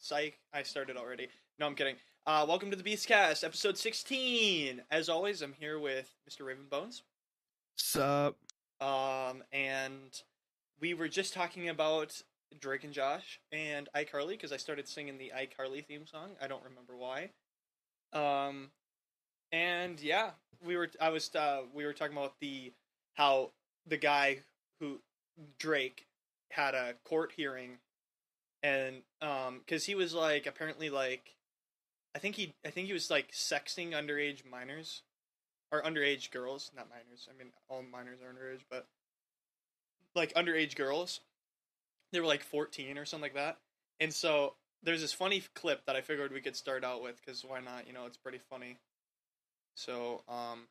Psych, I started already. No, I'm kidding. Uh, welcome to the Beastcast, episode 16. As always, I'm here with Mr. Raven Bones. Sup? Um, and we were just talking about Drake and Josh and iCarly because I started singing the iCarly theme song. I don't remember why. Um, and yeah, we were. I was. Uh, we were talking about the how the guy who Drake had a court hearing, and um, because he was like apparently like, I think he. I think he was like sexting underage minors, or underage girls, not minors. I mean, all minors are underage, but like underage girls. They were like 14 or something like that. And so there's this funny clip that I figured we could start out with because why not? You know, it's pretty funny. So, um,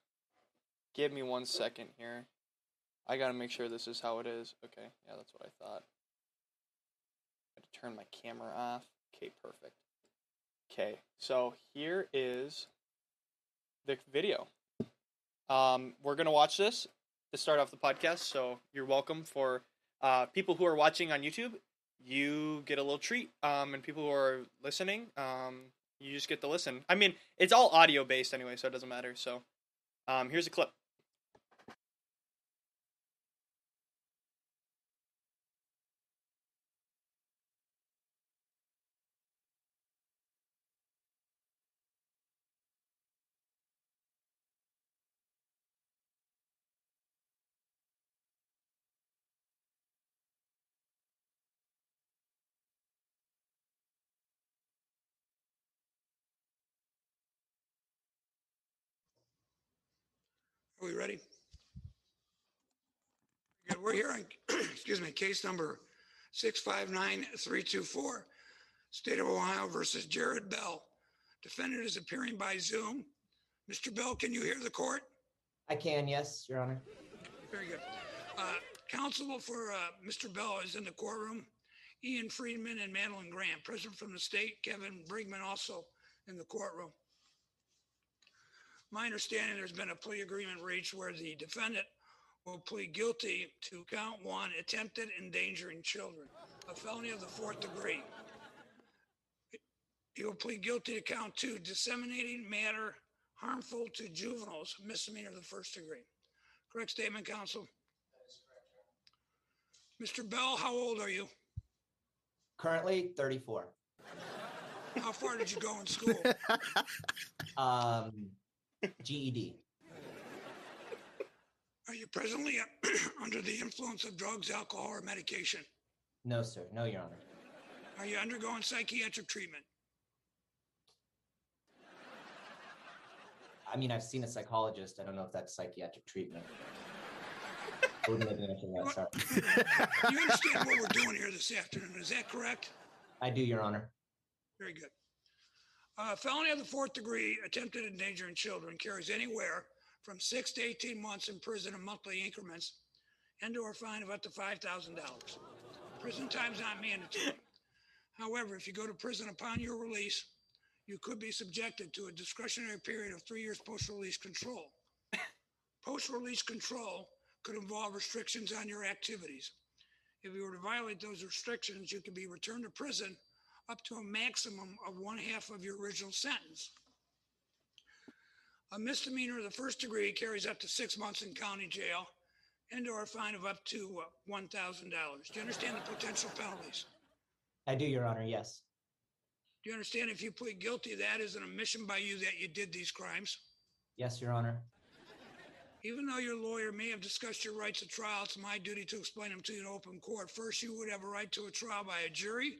give me one second here. I gotta make sure this is how it is. Okay, yeah, that's what I thought. To turn my camera off. Okay, perfect. Okay, so here is the video. Um, we're gonna watch this to start off the podcast. So you're welcome for uh, people who are watching on YouTube. You get a little treat, um, and people who are listening, um, you just get to listen. I mean, it's all audio based anyway, so it doesn't matter. So um, here's a clip. Ready? Good. We're hearing, excuse me, case number 659324, State of Ohio versus Jared Bell. Defendant is appearing by Zoom. Mr. Bell, can you hear the court? I can, yes, Your Honor. Very good. Uh, Counsel for uh, Mr. Bell is in the courtroom. Ian Friedman and Madeline Grant, present from the state. Kevin Brigman also in the courtroom. My understanding, there's been a plea agreement reached where the defendant will plead guilty to count one, attempted endangering children, a felony of the fourth degree. He will plead guilty to count two, disseminating matter harmful to juveniles, misdemeanor of the first degree. Correct statement, counsel? Mr. Bell, how old are you? Currently 34. How far did you go in school? Um, GED. Are you presently under the influence of drugs, alcohol, or medication? No, sir. No, Your Honor. Are you undergoing psychiatric treatment? I mean, I've seen a psychologist. I don't know if that's psychiatric treatment. Wouldn't have answered that, sorry. You understand what we're doing here this afternoon, is that correct? I do, Your Honor. Very good. Uh, felony of the fourth degree, attempted endangering children, carries anywhere from six to 18 months in prison in monthly increments and or a fine of up to $5,000. Prison time is not mandatory. However, if you go to prison upon your release, you could be subjected to a discretionary period of three years post-release control. Post-release control could involve restrictions on your activities. If you were to violate those restrictions, you could be returned to prison up to a maximum of one half of your original sentence. A misdemeanor of the first degree carries up to six months in county jail and or a fine of up to uh, $1,000. Do you understand the potential penalties? I do, Your Honor. Yes. Do you understand if you plead guilty, that is an admission by you that you did these crimes? Yes, Your Honor. Even though your lawyer may have discussed your rights at trial, it's my duty to explain them to you in open court. First, you would have a right to a trial by a jury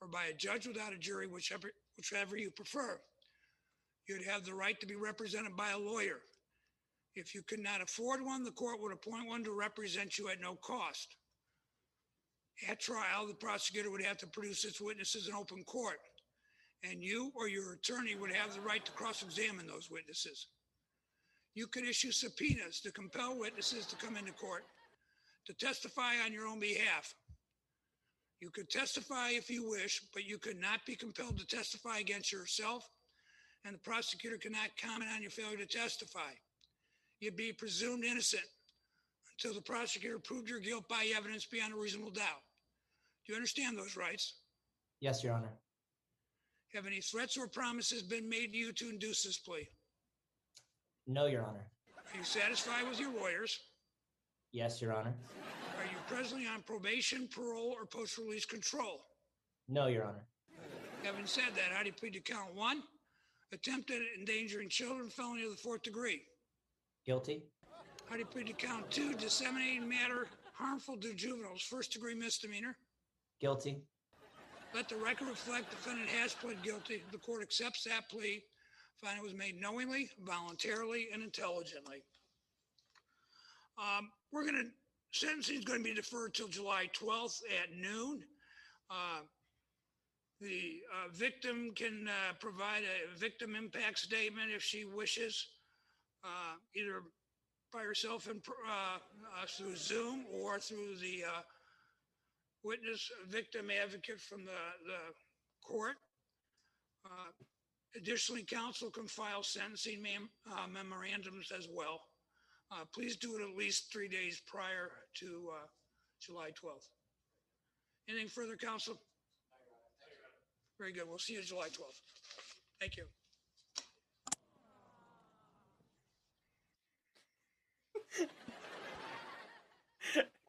or by a judge without a jury, whichever, whichever you prefer. You'd have the right to be represented by a lawyer. If you could not afford one, the court would appoint one to represent you at no cost. At trial, the prosecutor would have to produce its witnesses in open court, and you or your attorney would have the right to cross examine those witnesses. You could issue subpoenas to compel witnesses to come into court to testify on your own behalf. You could testify if you wish, but you could not be compelled to testify against yourself, and the prosecutor cannot comment on your failure to testify. You'd be presumed innocent until the prosecutor proved your guilt by evidence beyond a reasonable doubt. Do you understand those rights? Yes, Your Honor. Have any threats or promises been made to you to induce this plea? No, Your Honor. Are you satisfied with your lawyers? Yes, Your Honor. Are you presently on probation, parole, or post release control? No, Your Honor. Having said that, how do you plead to count one? Attempted endangering children, felony of the fourth degree. Guilty? How do you plead to count two? Disseminating matter harmful to juveniles, first degree misdemeanor. Guilty? Let the record reflect defendant has pled guilty. The court accepts that plea. Find it was made knowingly, voluntarily, and intelligently. Um, we're going to, sentencing is going to be deferred till July 12th at noon. Uh, the uh, victim can uh, provide a victim impact statement if she wishes, uh, either by herself and uh, uh, through Zoom or through the uh, witness victim advocate from the, the court. Uh, additionally, counsel can file sentencing mem- uh, memorandums as well. Uh, please do it at least three days prior to uh, July 12th. Anything further, council? Very good. We'll see you July 12th. Thank you.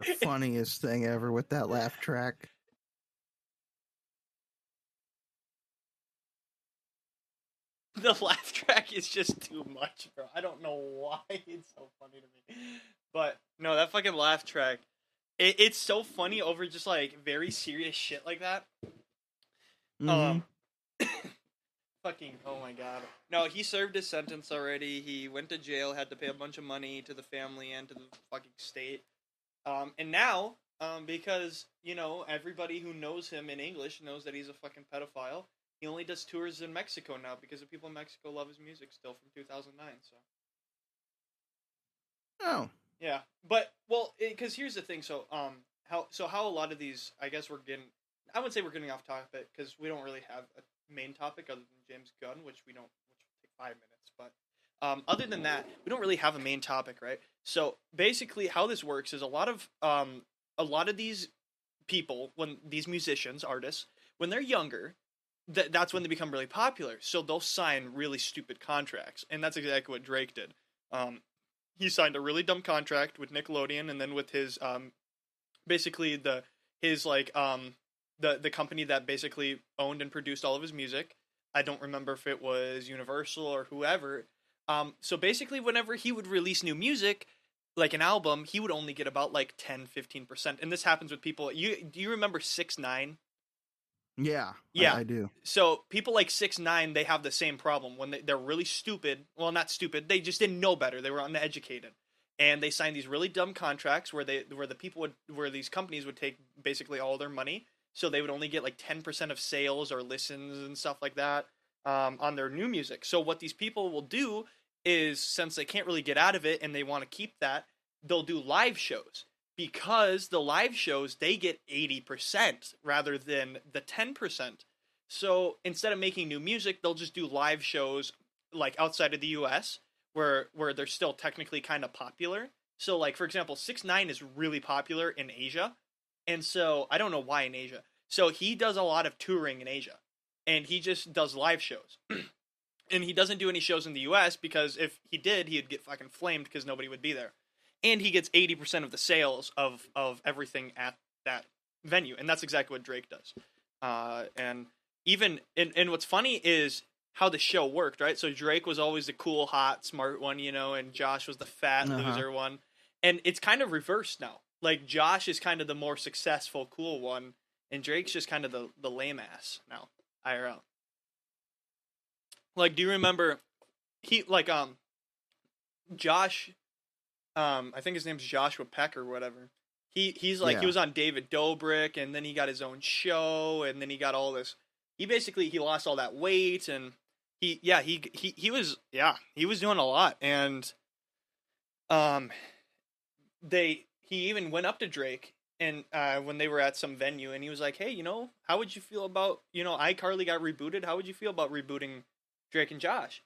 Funniest thing ever with that laugh track. The laugh track is just too much, bro. I don't know why it's so funny to me. But no, that fucking laugh track. It, it's so funny over just like very serious shit like that. Mhm. Um, fucking oh my god. No, he served his sentence already. He went to jail, had to pay a bunch of money to the family and to the fucking state. Um, and now, um, because you know everybody who knows him in English knows that he's a fucking pedophile. He only does tours in Mexico now because the people in Mexico love his music still from 2009. So oh, yeah, but well, because here's the thing. So um, how so how a lot of these, I guess we're getting. I would say we're getting off topic because we don't really have a main topic other than James Gunn, which we don't, which will take five minutes. But um, other than that, we don't really have a main topic, right? So basically, how this works is a lot of um, a lot of these people, when these musicians, artists, when they're younger, th- that's when they become really popular. So they'll sign really stupid contracts, and that's exactly what Drake did. Um, he signed a really dumb contract with Nickelodeon, and then with his um, basically the his like um the the company that basically owned and produced all of his music. I don't remember if it was Universal or whoever. Um, so basically, whenever he would release new music, like an album, he would only get about like 10, 15%. And this happens with people. You do you remember six nine? Yeah, I- Yeah. I, do. So people like six nine, they have the same problem when they, they're really stupid. Well, not stupid. They just didn't know better. They were uneducated, and they signed these really dumb contracts where they where the people would where these companies would take basically all their money. So they would only get like ten percent of sales or listens and stuff like that um, on their new music. So what these people will do is since they can't really get out of it and they want to keep that, they'll do live shows because the live shows they get 80% rather than the 10%. So instead of making new music, they'll just do live shows like outside of the US where where they're still technically kind of popular. So like for example, 6 9 is really popular in Asia. And so I don't know why in Asia. So he does a lot of touring in Asia and he just does live shows. and he doesn't do any shows in the US because if he did, he'd get fucking flamed because nobody would be there and he gets 80% of the sales of of everything at that venue and that's exactly what drake does. Uh, and even and, and what's funny is how the show worked right? So drake was always the cool hot smart one you know and josh was the fat Uh-huh. loser one. And it's kind of reversed now. Like josh is kind of the more successful cool one and drake's just kind of the the lame ass now irl like do you remember he like um josh um I think his name's Joshua Peck or whatever. He he's like he was on David Dobrik and then he got his own show and then he got all this he basically he lost all that weight and he yeah he he he was yeah he was doing a lot and um they he even went up to Drake and uh when they were at some venue and he was like hey you know how would you feel about you know iCarly got rebooted how would you feel about rebooting Drake and Josh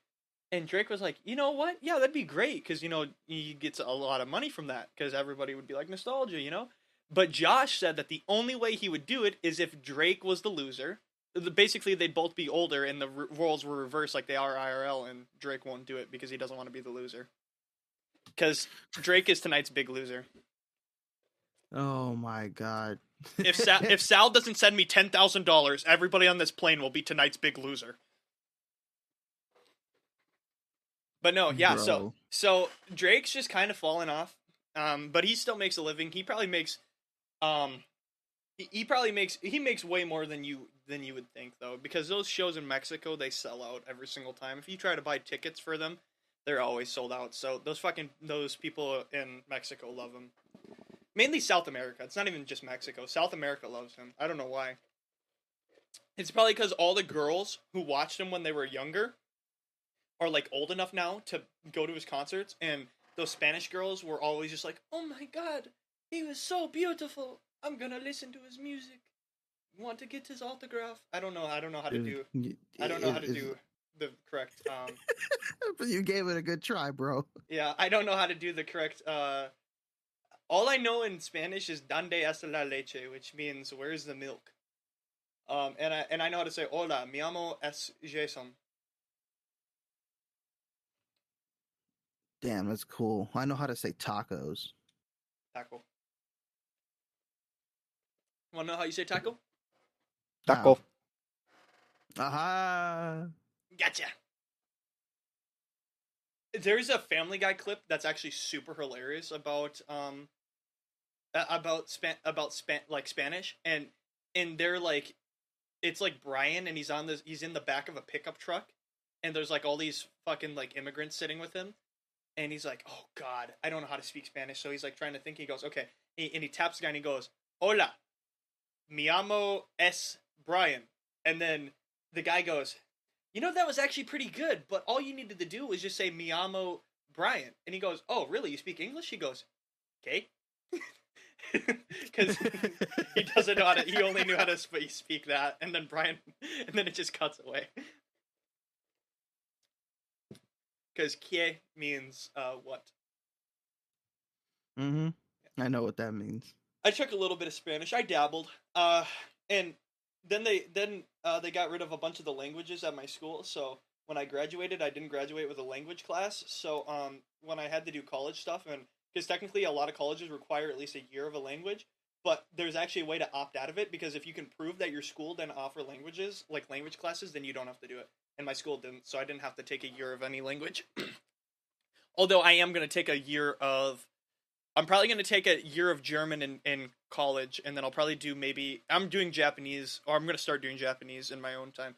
and Drake was like, you know what? Yeah, that'd be great because you know he gets a lot of money from that because everybody would be like nostalgia, you know. But Josh said that the only way he would do it is if Drake was the loser, basically they'd both be older and the roles were reversed like they are IRL and Drake won't do it because he doesn't want to be the loser. Cuz Drake is tonight's big loser. Oh my god. If Sal, if Sal doesn't send me $10,000, everybody on this plane will be tonight's big loser. But no, yeah, so so Drake's just kind of fallen off. Um but he still makes a living. He probably makes um he, he probably makes he makes way more than you than you would think though because those shows in Mexico they sell out every single time. If you try to buy tickets for them, they're always sold out. So those fucking those people in Mexico love him. Mainly South America. It's not even just Mexico. South America loves him. I don't know why. It's probably because all the girls who watched him when they were younger are like old enough now to go to his concerts, and those Spanish girls were always just like, "Oh my god, he was so beautiful. I'm gonna listen to his music. Want to get his autograph? I don't know. I don't know how to do. I don't know how to do the correct. Um, But you gave it a good try, bro. yeah, I don't know how to do the correct. Uh, all I know in Spanish is "Donde está la leche," which means "Where's the milk?" Um, and I and I know how to say "Hola, mi amo es Jason." Damn, that's cool. I know how to say tacos. Taco. Want to know how you say taco? Taco. Aha. Gotcha. There's a Family Guy clip that's actually super hilarious about um about span about span like Spanish and and they're like it's like Brian and he's on this he's in the back of a pickup truck and there's like all these fucking like immigrants sitting with him and he's like oh god I don't know how to speak Spanish so he's like trying to think he goes okay and he taps the guy and he goes hola mi amo es Brian and then the guy goes you know that was actually pretty good, but all you needed to do was just say "Mi amo Brian," and he goes, "Oh, really? You speak English?" He goes, "Okay," because he doesn't know how to. He only knew how to speak that, and then Brian, and then it just cuts away. Because "que" means uh, what? Mm-hmm. I know what that means. I took a little bit of Spanish. I dabbled. Uh, and then they then uh, they got rid of a bunch of the languages at my school. So when I graduated, I didn't graduate with a language class. So um, when I had to do college stuff, and because technically a lot of colleges require at least a year of a language, but there's actually a way to opt out of it because if you can prove that your school didn't offer languages like language classes, then you don't have to do it. And my school didn't, so I didn't have to take a year of any language. Although I am going to take a year of I'm probably going to take a year of German in, in college, and then I'll probably do maybe I'm doing Japanese, or I'm going to start doing Japanese in my own time.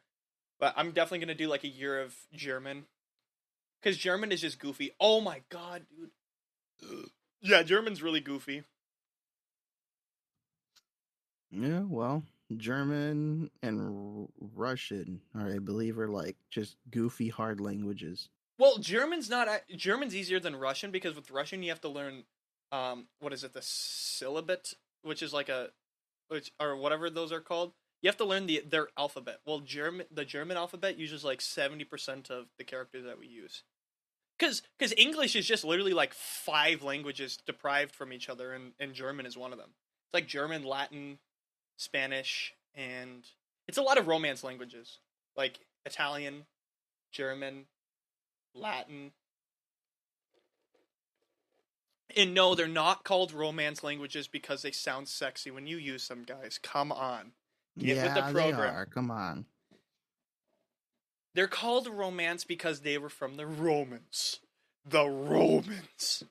But I'm definitely going to do like a year of German, because German is just goofy. Oh my god, dude! Yeah, German's really goofy. Yeah, well, German and Russian are, I believe, are like just goofy hard languages. Well, German's not German's easier than Russian because with Russian you have to learn, um, what is it, the syllabit, which is like a, which or whatever those are called. You have to learn the their alphabet. Well, German the German alphabet uses like seventy percent of the characters that we use. Cause, cause English is just literally like five languages deprived from each other, and, and German is one of them. It's like German, Latin, Spanish, and it's a lot of Romance languages, like Italian, German, Latin. And no, they're not called Romance languages because they sound sexy when you use them, guys. Come on. Get yeah, with the they are. Come on. They're called Romance because they were from the Romans. The Romans.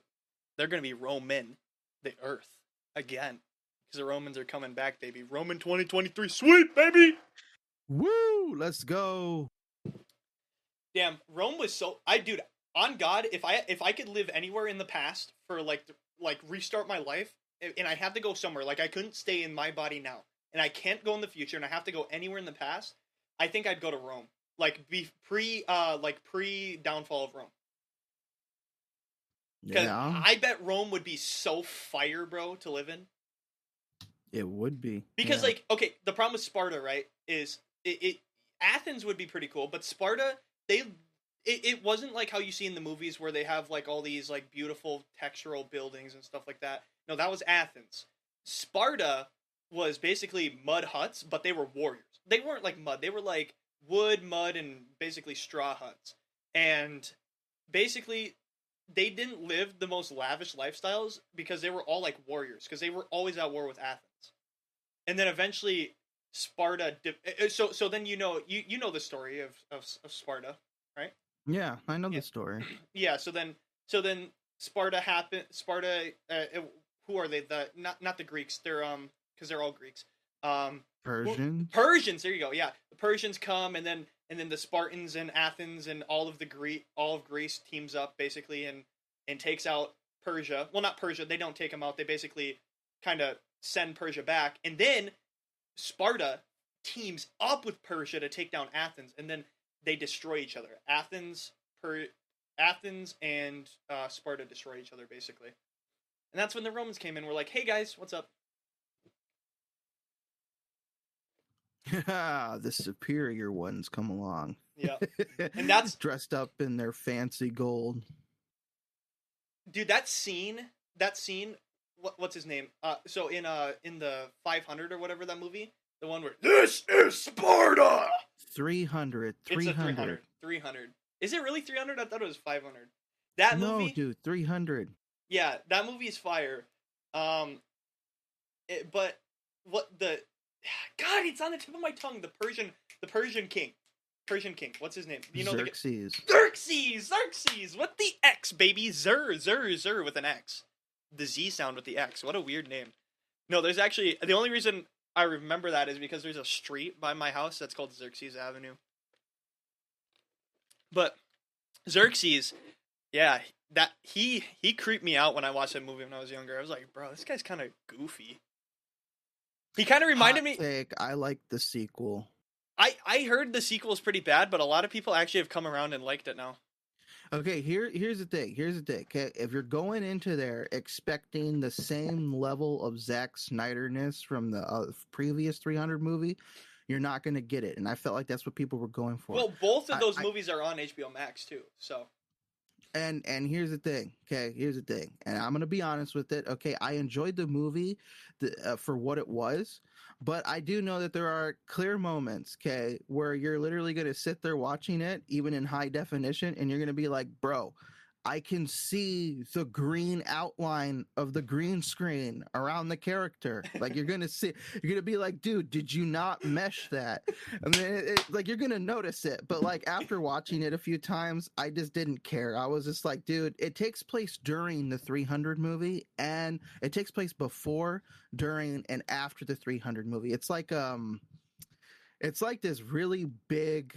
They're going to be Roman, the earth, again. Because the Romans are coming back, baby. Roman 2023. Sweet, baby! Woo! Let's go. Damn, Rome was so. I, dude, on God, if I if I could live anywhere in the past for like like restart my life, and I had to go somewhere, like I couldn't stay in my body now, and I can't go in the future, and I have to go anywhere in the past, I think I'd go to Rome, like be pre uh like pre downfall of Rome. Because Yeah, I bet Rome would be so fire, bro, to live in. It would be Because Yeah. like, okay, the problem with Sparta, right, is it, it Athens would be pretty cool, but Sparta, they it, it wasn't like how you see in the movies where they have like all these like beautiful textural buildings and stuff like that. No, that was Athens. Sparta was basically mud huts, but they were warriors. They weren't like mud; they were like wood, mud, and basically straw huts. And basically, they didn't live the most lavish lifestyles because they were all like warriors because they were always at war with Athens. And then eventually, Sparta. Uh, uh, so so then you know you you know the story of of, of Sparta, right? Yeah, I know Yeah. the story. Yeah. So then so then Sparta happened. Sparta. Uh, uh, who are they? The not not the Greeks. They're um because they're all Greeks. Um, Persian. Persians. There you go. Yeah, the Persians come, and then and then the Spartans and Athens and all of the Greek, all of Greece teams up basically and and takes out Persia. Well, not Persia. They don't take them out. They basically kind of send Persia back, and then Sparta teams up with Persia to take down Athens, and then they destroy each other. Athens, per Athens, and uh, Sparta destroy each other basically, and that's when the Romans came in. We're like, hey guys, what's up? the superior ones come along. Yeah. And that's- dressed up in their fancy gold. dude that scene that scene what, what's his name? Uh so in uh in the 500 or whatever that movie the one where this is sparta! 300, it's a 300. 300 300 is it really 300 i thought it was 500 that no, movie dude, 300. yeah that movie is fire. Um it, but what the god it's on the tip of my tongue. The persian the persian king. Persian king. What's his name? You know the, Xerxes. Xerxes, Xerxes, with the X, baby, Zer, Zer, Zer with an X. The Z sound with the X. What a weird name. No, there's actually the only reason I remember that is because there's a street by my house that's called Xerxes Avenue. But Xerxes, yeah, that he he creeped me out when I watched that movie when I was younger. I was like, bro, this guy's kind of goofy. He kind of reminded Hot me. Take, I like the sequel. I I heard the sequel is pretty bad, but a lot of people actually have come around and liked it now. Okay, here here's the thing. Here's the thing. Okay, if you're going into there expecting the same level of Zack Snyder-ness from the uh, previous 300 movie, you're not going to get it. And I felt like that's what people were going for. Well, both of those I- movies are on HBO Max too. So and and here's the thing. Okay, here's the thing. And I'm going to be honest with it. Okay, I enjoyed the movie the, uh, for what it was. But I do know that there are clear moments, okay, where you're literally going to sit there watching it, even in high definition, and you're going to be like, bro, I can see the green outline of the green screen around the character. Like you're gonna see, you're gonna be like, dude, did you not mesh that? I mean, it, it- like you're gonna notice it. But like after watching it a few times, I just didn't care. I was just like, dude, it takes place during the 300 movie, and it takes place before, during, and after the 300 movie. It's like um, it's like this really big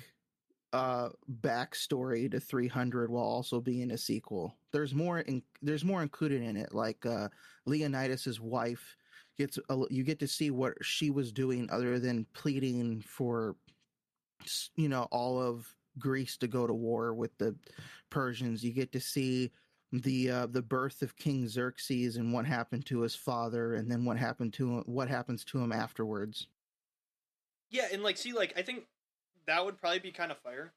uh backstory to 300 while also being a sequel. There's more in, there's more included in it like uh leonidas's wife gets a, you get to see what she was doing other than pleading for you know all of greece to go to war with the persians. You get to see the uh, the birth of king xerxes and what happened to his father and then what happened to him what happens to him afterwards. Yeah, and like, see, like I think that would probably be kind of fire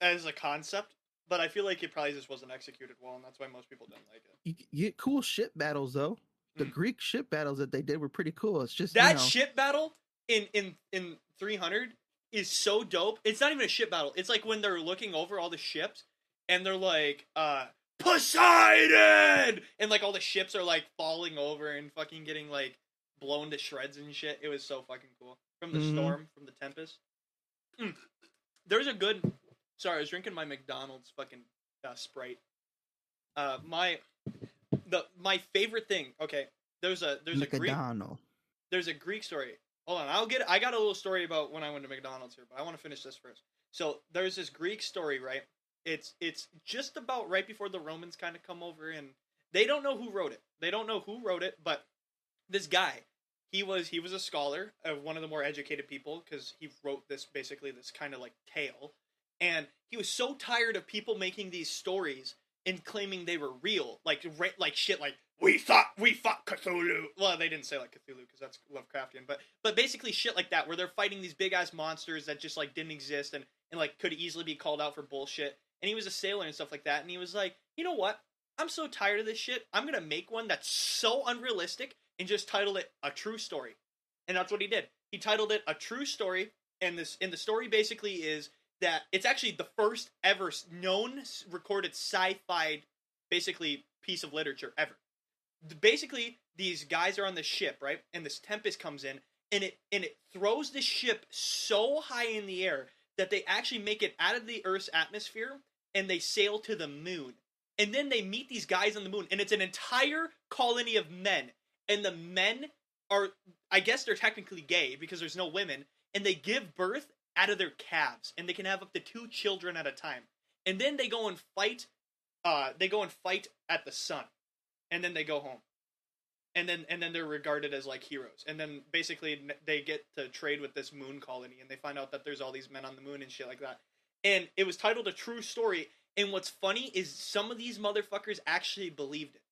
as a concept, but I feel like it probably just wasn't executed well, and that's why most people didn't like it. you, get cool ship battles though. The Mm. Greek ship battles that they did were pretty cool. It's just That you know, ship battle in in in 300 is so dope. It's not even a ship battle. It's like when they're looking over all the ships and they're like, uh, Poseidon, and like all the ships are like falling over and fucking getting like blown to shreds and shit. It was so fucking cool from the Mhm. storm, from the tempest. Mm. There's a good. Sorry, I was drinking my McDonald's fucking uh, Sprite. Uh, my the my favorite thing. Okay, there's a there's a Greek there's a Greek story. Hold on, I'll get. I got a little story about when I went to McDonald's here, but I want to finish this first. So there's this Greek story, right? It's it's just about right before the Romans kind of come over, and they don't know who wrote it. They don't know who wrote it, but this guy, he was he was a scholar of one of the more educated people because he wrote this basically this kind of like tale, and he was so tired of people making these stories and claiming they were real, like ra- like shit, like we thought we fought Cthulhu. Well, they didn't say like Cthulhu because that's Lovecraftian, but but basically shit like that, where they're fighting these big ass monsters that just like didn't exist and and like could easily be called out for bullshit. And he was a sailor and stuff like that, and he was like, you know what? I'm so tired of this shit. I'm gonna make one that's so unrealistic and just title it a true story. and that's what he did. He titled it "A True Story," and this and the story basically is that it's actually the first ever known recorded sci-fi basically piece of literature ever. Basically, these guys are on the ship, right? And this tempest comes in and it and it throws the ship so high in the air that they actually make it out of the Earth's atmosphere and they sail to the moon. And then they meet these guys on the moon and it's an entire colony of men. And the men are I guess they're technically gay because there's no women and they give birth out of their calves and they can have up to two children at a time. And then they go and fight uh they go and fight at the sun. And then they go home and then and then they're regarded as like heroes and then basically they get to trade with this moon colony and they find out that there's all these men on the moon and shit like that and it was titled a true story and what's funny is some of these motherfuckers actually believed it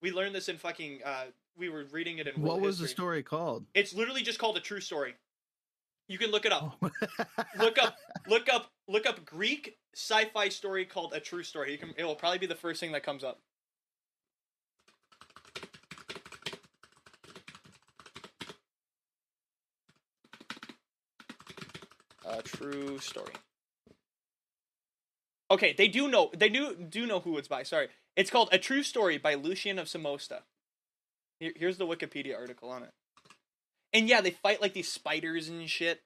we learned this in fucking uh we were reading it in What world was the story called? it's literally just called a true story. You can look it up. Oh. look up look up look up greek sci-fi story called a true story. You can it will probably be the first thing that comes up. A true story. Okay they do know they do do know who it's by. Sorry it's called a true story by lucian of Samosata Here, here's the wikipedia article on it and yeah they fight like these spiders and shit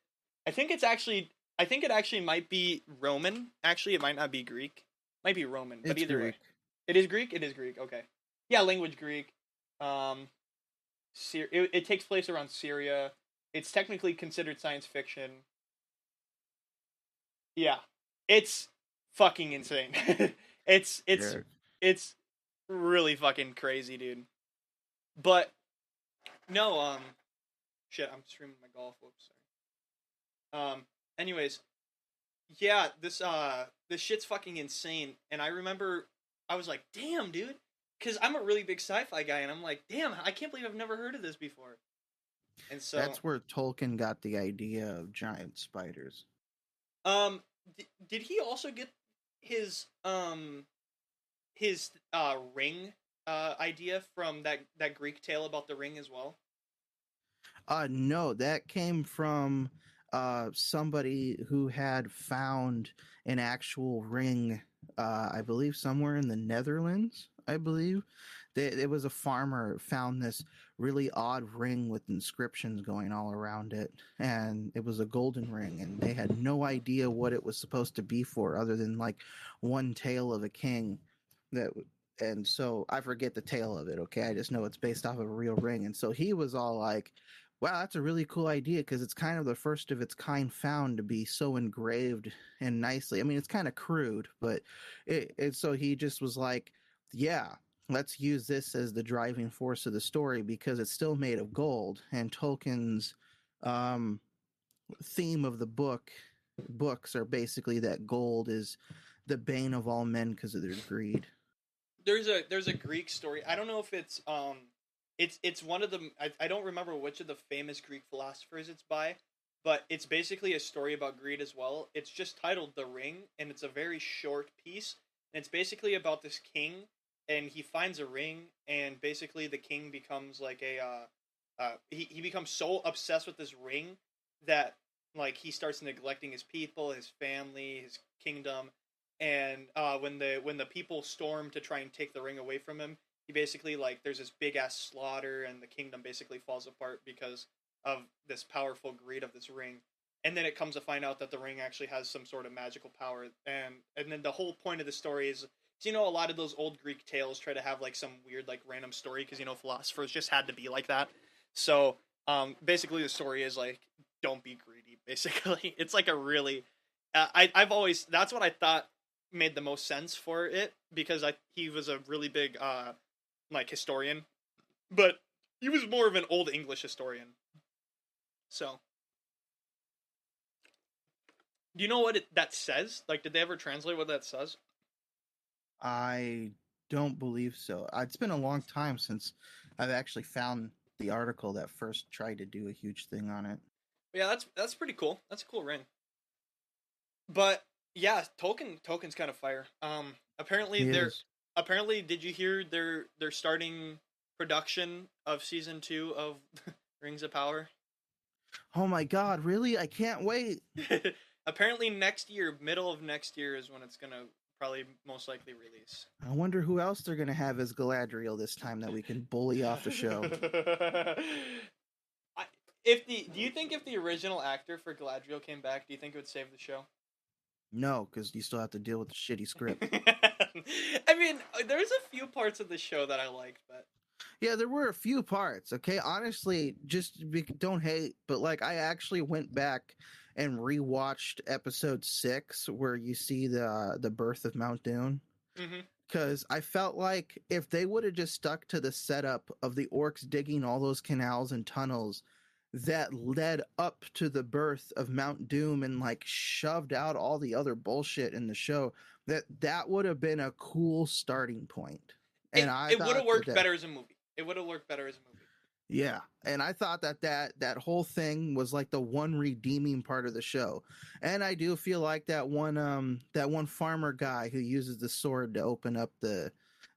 I think it's actually I think it actually might be Roman. Actually, it might not be Greek. Might be Roman, but It's either Greek. way. It is Greek? It is Greek. Okay. Yeah, language Greek. Um Syr- it, it takes place around Syria. It's technically considered science fiction. Yeah. It's fucking insane. it's it's. It's really fucking crazy, dude. But no, um, shit, I'm streaming my golf. Whoops, sorry. Um, anyways, yeah, this uh, this shit's fucking insane. And I remember I was like, damn, dude, because I'm a really big sci-fi guy, and I'm like, damn, I can't believe I've never heard of this before. And so That's where Tolkien got the idea of giant spiders. Um, d- did he also get his um his uh ring uh idea from that that Greek tale about the ring as well? Uh no, that came from uh somebody who had found an actual ring uh I believe somewhere in the Netherlands, I believe. They, it was a farmer found this really odd ring with inscriptions going all around it and it was a golden ring and they had no idea what it was supposed to be for other than like one tale of a king that and so I forget the tale of it, okay? I just know it's based off of a real ring. And so he was all like, wow, that's a really cool idea because it's kind of the first of its kind found to be so engraved and nicely. I mean, it's kind of crude, but it, it so he just was like, yeah, let's use this as the driving force of the story because it's still made of gold. And Tolkien's um, theme of the book books are basically that gold is the bane of all men because of their greed. There's a there's a Greek story. I don't know if it's um it's it's one of the I, I don't remember which of the famous Greek philosophers it's by, but it's basically a story about greed as well. It's just titled The Ring and it's a very short piece. And it's basically about this king and he finds a ring and basically the king becomes like a uh uh he, he becomes so obsessed with this ring that like he starts neglecting his people, his family, his kingdom, and uh, when the when the people storm to try and take the ring away from him, he basically like there's this big ass slaughter, and the kingdom basically falls apart because of this powerful greed of this ring. And then it comes to find out that the ring actually has some sort of magical power, and and then the whole point of the story is, you know, a lot of those old Greek tales try to have like some weird like random story because you know philosophers just had to be like that. So um, basically, the story is like, don't be greedy. Basically, it's like a really, uh, I I've always that's what I thought made the most sense for it because I he was a really big uh like historian, but he was more of an old English historian. So, do you know what it, that says? Like, did they ever translate what that says? I don't believe so. Uh, It's been a long time since I've actually found the article that first tried to do a huge thing on it. Yeah, that's that's pretty cool. That's a cool ring. But yeah, Tolkien Tolkien's kind of fire. Um, apparently He they're is. apparently did you hear they're they're starting production of season two of Rings of Power. Oh my god, really? I can't wait. Apparently next year, middle of next year is when it's gonna probably most likely release. I wonder who else they're gonna have as Galadriel this time that we can bully off the show. I, if the do you think if the original actor for Galadriel came back, do you think it would save the show? No, because you still have to deal with the shitty script. I mean, uh, there's a few parts of the show that I liked, but Yeah, there were a few parts. Okay, honestly, just be, don't hate, but like I actually went back and rewatched episode six, where you see the the birth of Mount Doom, mm-hmm. because I felt like if they would have just stuck to the setup of the orcs digging all those canals and tunnels that led up to the birth of Mount Doom and like shoved out all the other bullshit in the show, that that would have been a cool starting point. And it, I it would have worked that- better as a movie. It would have worked better as a movie. Yeah, and I thought that that that whole thing was like the one redeeming part of the show, and I do feel like that one um that one farmer guy who uses the sword to open up the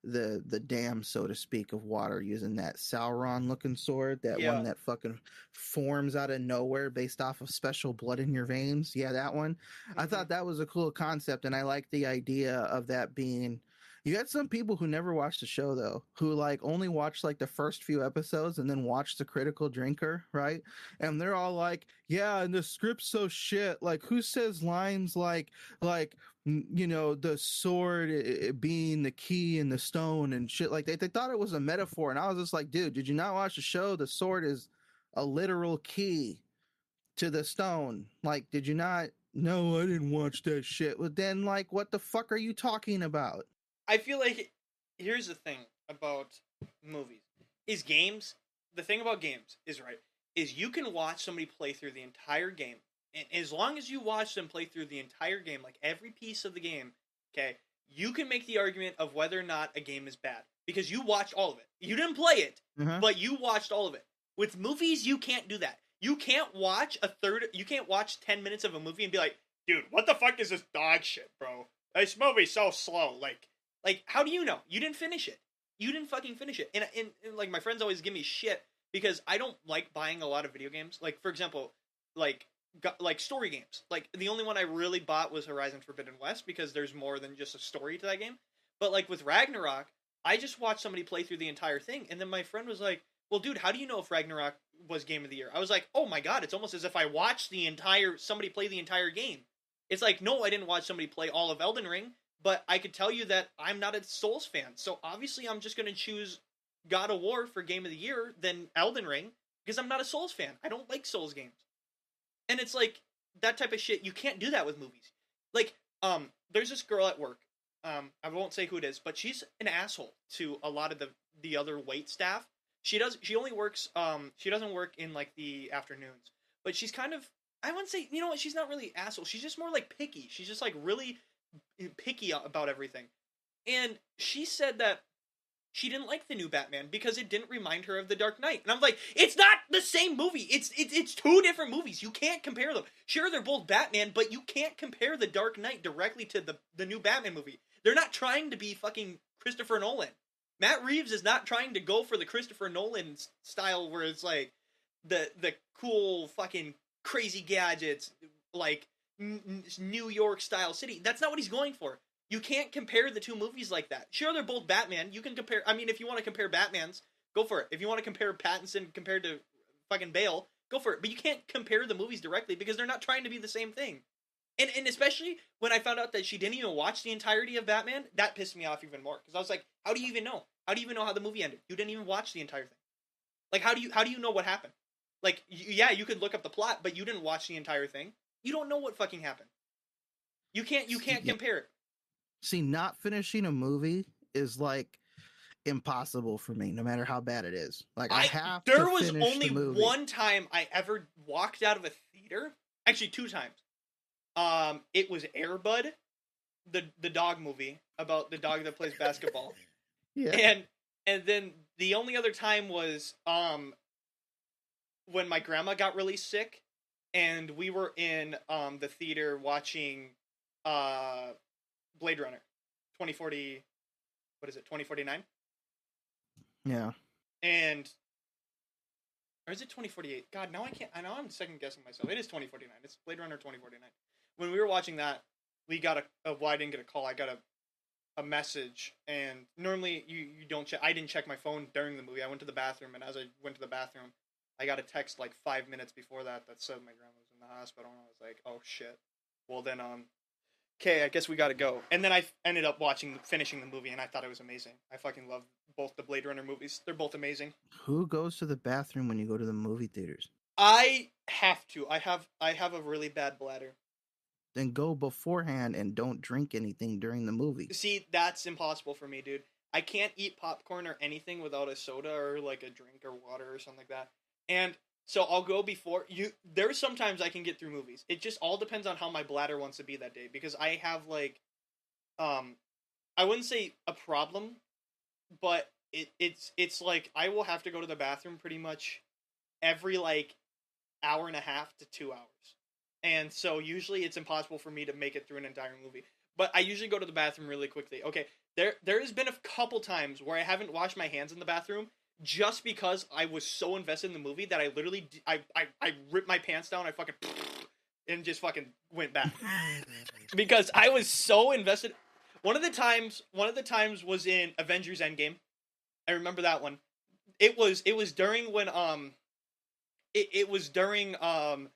the the dam, so to speak, of water using that Sauron looking sword, that Yeah. one that fucking forms out of nowhere based off of special blood in your veins. Yeah, that one. I Mhm. thought that was a cool concept, and I like the idea of that being. You had some people who never watched the show though, who like only watched like the first few episodes and then watched the Critical Drinker, right? And they're all like, "Yeah, and the script's so shit. Like, who says lines like like you know the sword being the key and the stone and shit like that?" They thought it was a metaphor, and I was just like, "Dude, did you not watch the show? The sword is a literal key to the stone. Like, did you not? No, I didn't watch that shit. Well, then, like, what the fuck are you talking about? I feel like here's the thing about movies is games. The thing about games is right is you can watch somebody play through the entire game, and as long as you watch them play through the entire game, like every piece of the game, okay, you can make the argument of whether or not a game is bad because you watched all of it. You didn't play it, Uh-huh. but you watched all of it. With movies, you can't do that. You can't watch a third. You can't watch ten minutes of a movie and be like, "Dude, what the fuck is this dog shit, bro? This movie's so slow." Like, like how do you know? You didn't finish it. You didn't fucking finish it. And, and, and like my friends always give me shit because I don't like buying a lot of video games. Like for example, like got, like story games. Like the only one I really bought was Horizon Forbidden West because there's more than just a story to that game. But like with Ragnarok, I just watched somebody play through the entire thing, and then my friend was like, "Well, dude, how do you know if Ragnarok was game of the year?" I was like, "Oh my god, it's almost as if I watched the entire somebody play the entire game." It's like, no, I didn't watch somebody play all of Elden Ring, but I could tell you that I'm not a Souls fan, so obviously I'm just going to choose God of War for game of the year than Elden Ring because I'm not a Souls fan. I don't like Souls games, and it's like that type of shit. You can't do that with movies. Like, um, there's this girl at work. Um, I won't say who it is, but she's an asshole to a lot of the the other wait staff. She does. She only works. Um, she doesn't work in like the afternoons, but she's kind of. I wouldn't say. You know what? She's not really asshole. She's just more like picky. She's just like really picky about everything. And she said that she didn't like the new Batman because it didn't remind her of the Dark Knight. And I'm like, it's not the same movie. It's it's it's two different movies. You can't compare them. Sure, they're both Batman, but you can't compare the Dark Knight directly to the the new Batman movie. They're not trying to be fucking Christopher Nolan. Matt Reeves is not trying to go for the Christopher Nolan style where it's like the the cool fucking crazy gadgets like New York style city. That's not what he's going for. You can't compare the two movies like that. Sure, they're both Batman. You can compare. I mean, if you want to compare Batman's, go for it. If you want to compare Pattinson compared to fucking Bale, go for it. But you can't compare the movies directly because they're not trying to be the same thing. And and especially when I found out that she didn't even watch the entirety of Batman, that pissed me off even more because I was like, how do you even know? How do you even know how the movie ended? You didn't even watch the entire thing. Like, how do you how do you know what happened? Like, yeah, you could look up the plot, but you didn't watch the entire thing. You don't know what fucking happened. You can't you can't compare it. See, not finishing a movie is like impossible for me, no matter how bad it is. Like I, I, have. there to was finish only the movie. one time I ever walked out of a theater. Actually, two times. Um, it was Airbud, the the dog movie about the dog that plays basketball, Yeah. and and then the only other time was um when my grandma got really sick, and we were in um the theater watching uh Blade Runner, twenty forty. What is it? Twenty forty nine yeah. and or is it 2048? God, now I can't. I know I'm second guessing myself. It is 2049. It's Blade Runner 2049. When we were watching that, we got a, a well, I didn't get a call. I got a a message, and normally you you don't check. I didn't check my phone during the movie. I went to the bathroom, and as I went to the bathroom, I got a text like five minutes before that that said my grandma was in the hospital, and I was like, oh shit. Well then, um, okay, I guess we got to go. And then I ended up watching, finishing the movie, and I thought it was amazing. I fucking love both the Blade Runner movies. They're both amazing. Who goes to the bathroom when you go to the movie theaters? I have to. I have. I have a really bad bladder. Then go beforehand and don't drink anything during the movie. See, that's impossible for me, dude. I can't eat popcorn or anything without a soda or like a drink or water or something like that. And so I'll go before you. There's sometimes I can get through movies. It just all depends on how my bladder wants to be that day because I have like, um, I wouldn't say a problem, but it it's it's like I will have to go to the bathroom pretty much every like hour and a half to two hours. And so usually it's impossible for me to make it through an entire movie. But I usually go to the bathroom really quickly. Okay, there there has been a couple times where I haven't washed my hands in the bathroom just because I was so invested in the movie that I literally i i ripped my pants down. I fucking and just fucking went back because I was so invested. One of the times, one of the times was in Avengers Endgame. I remember that one. It was it was during when um, it, it was during um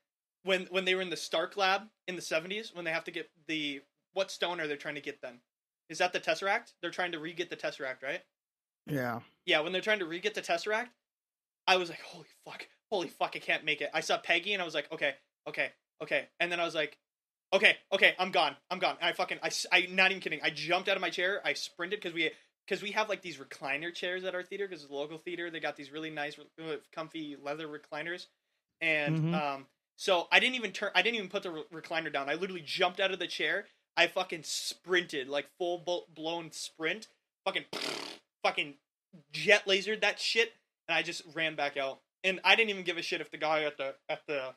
when when they were in the Stark lab in the seventies when they have to get the what stone are they trying to get then? Is that the Tesseract? They're trying to re get the Tesseract, right? Yeah. Yeah, when they're trying to re get the Tesseract, I was like, holy fuck, holy fuck, I can't make it. I saw Peggy and I was like, okay, okay, okay. And then I was like, okay, okay, I'm gone, I'm gone. And I fucking, I, I, not even kidding. I jumped out of my chair, I sprinted because we, because we have like these recliner chairs at our theater because it's a local theater. They got these really nice, uh, comfy leather recliners, and Mhm. um, so I didn't even turn, I didn't even put the re- recliner down. I literally jumped out of the chair. I fucking sprinted like full blown sprint, fucking, fucking jet lasered that shit, and I just ran back out. And I didn't even give a shit if the guy at the at the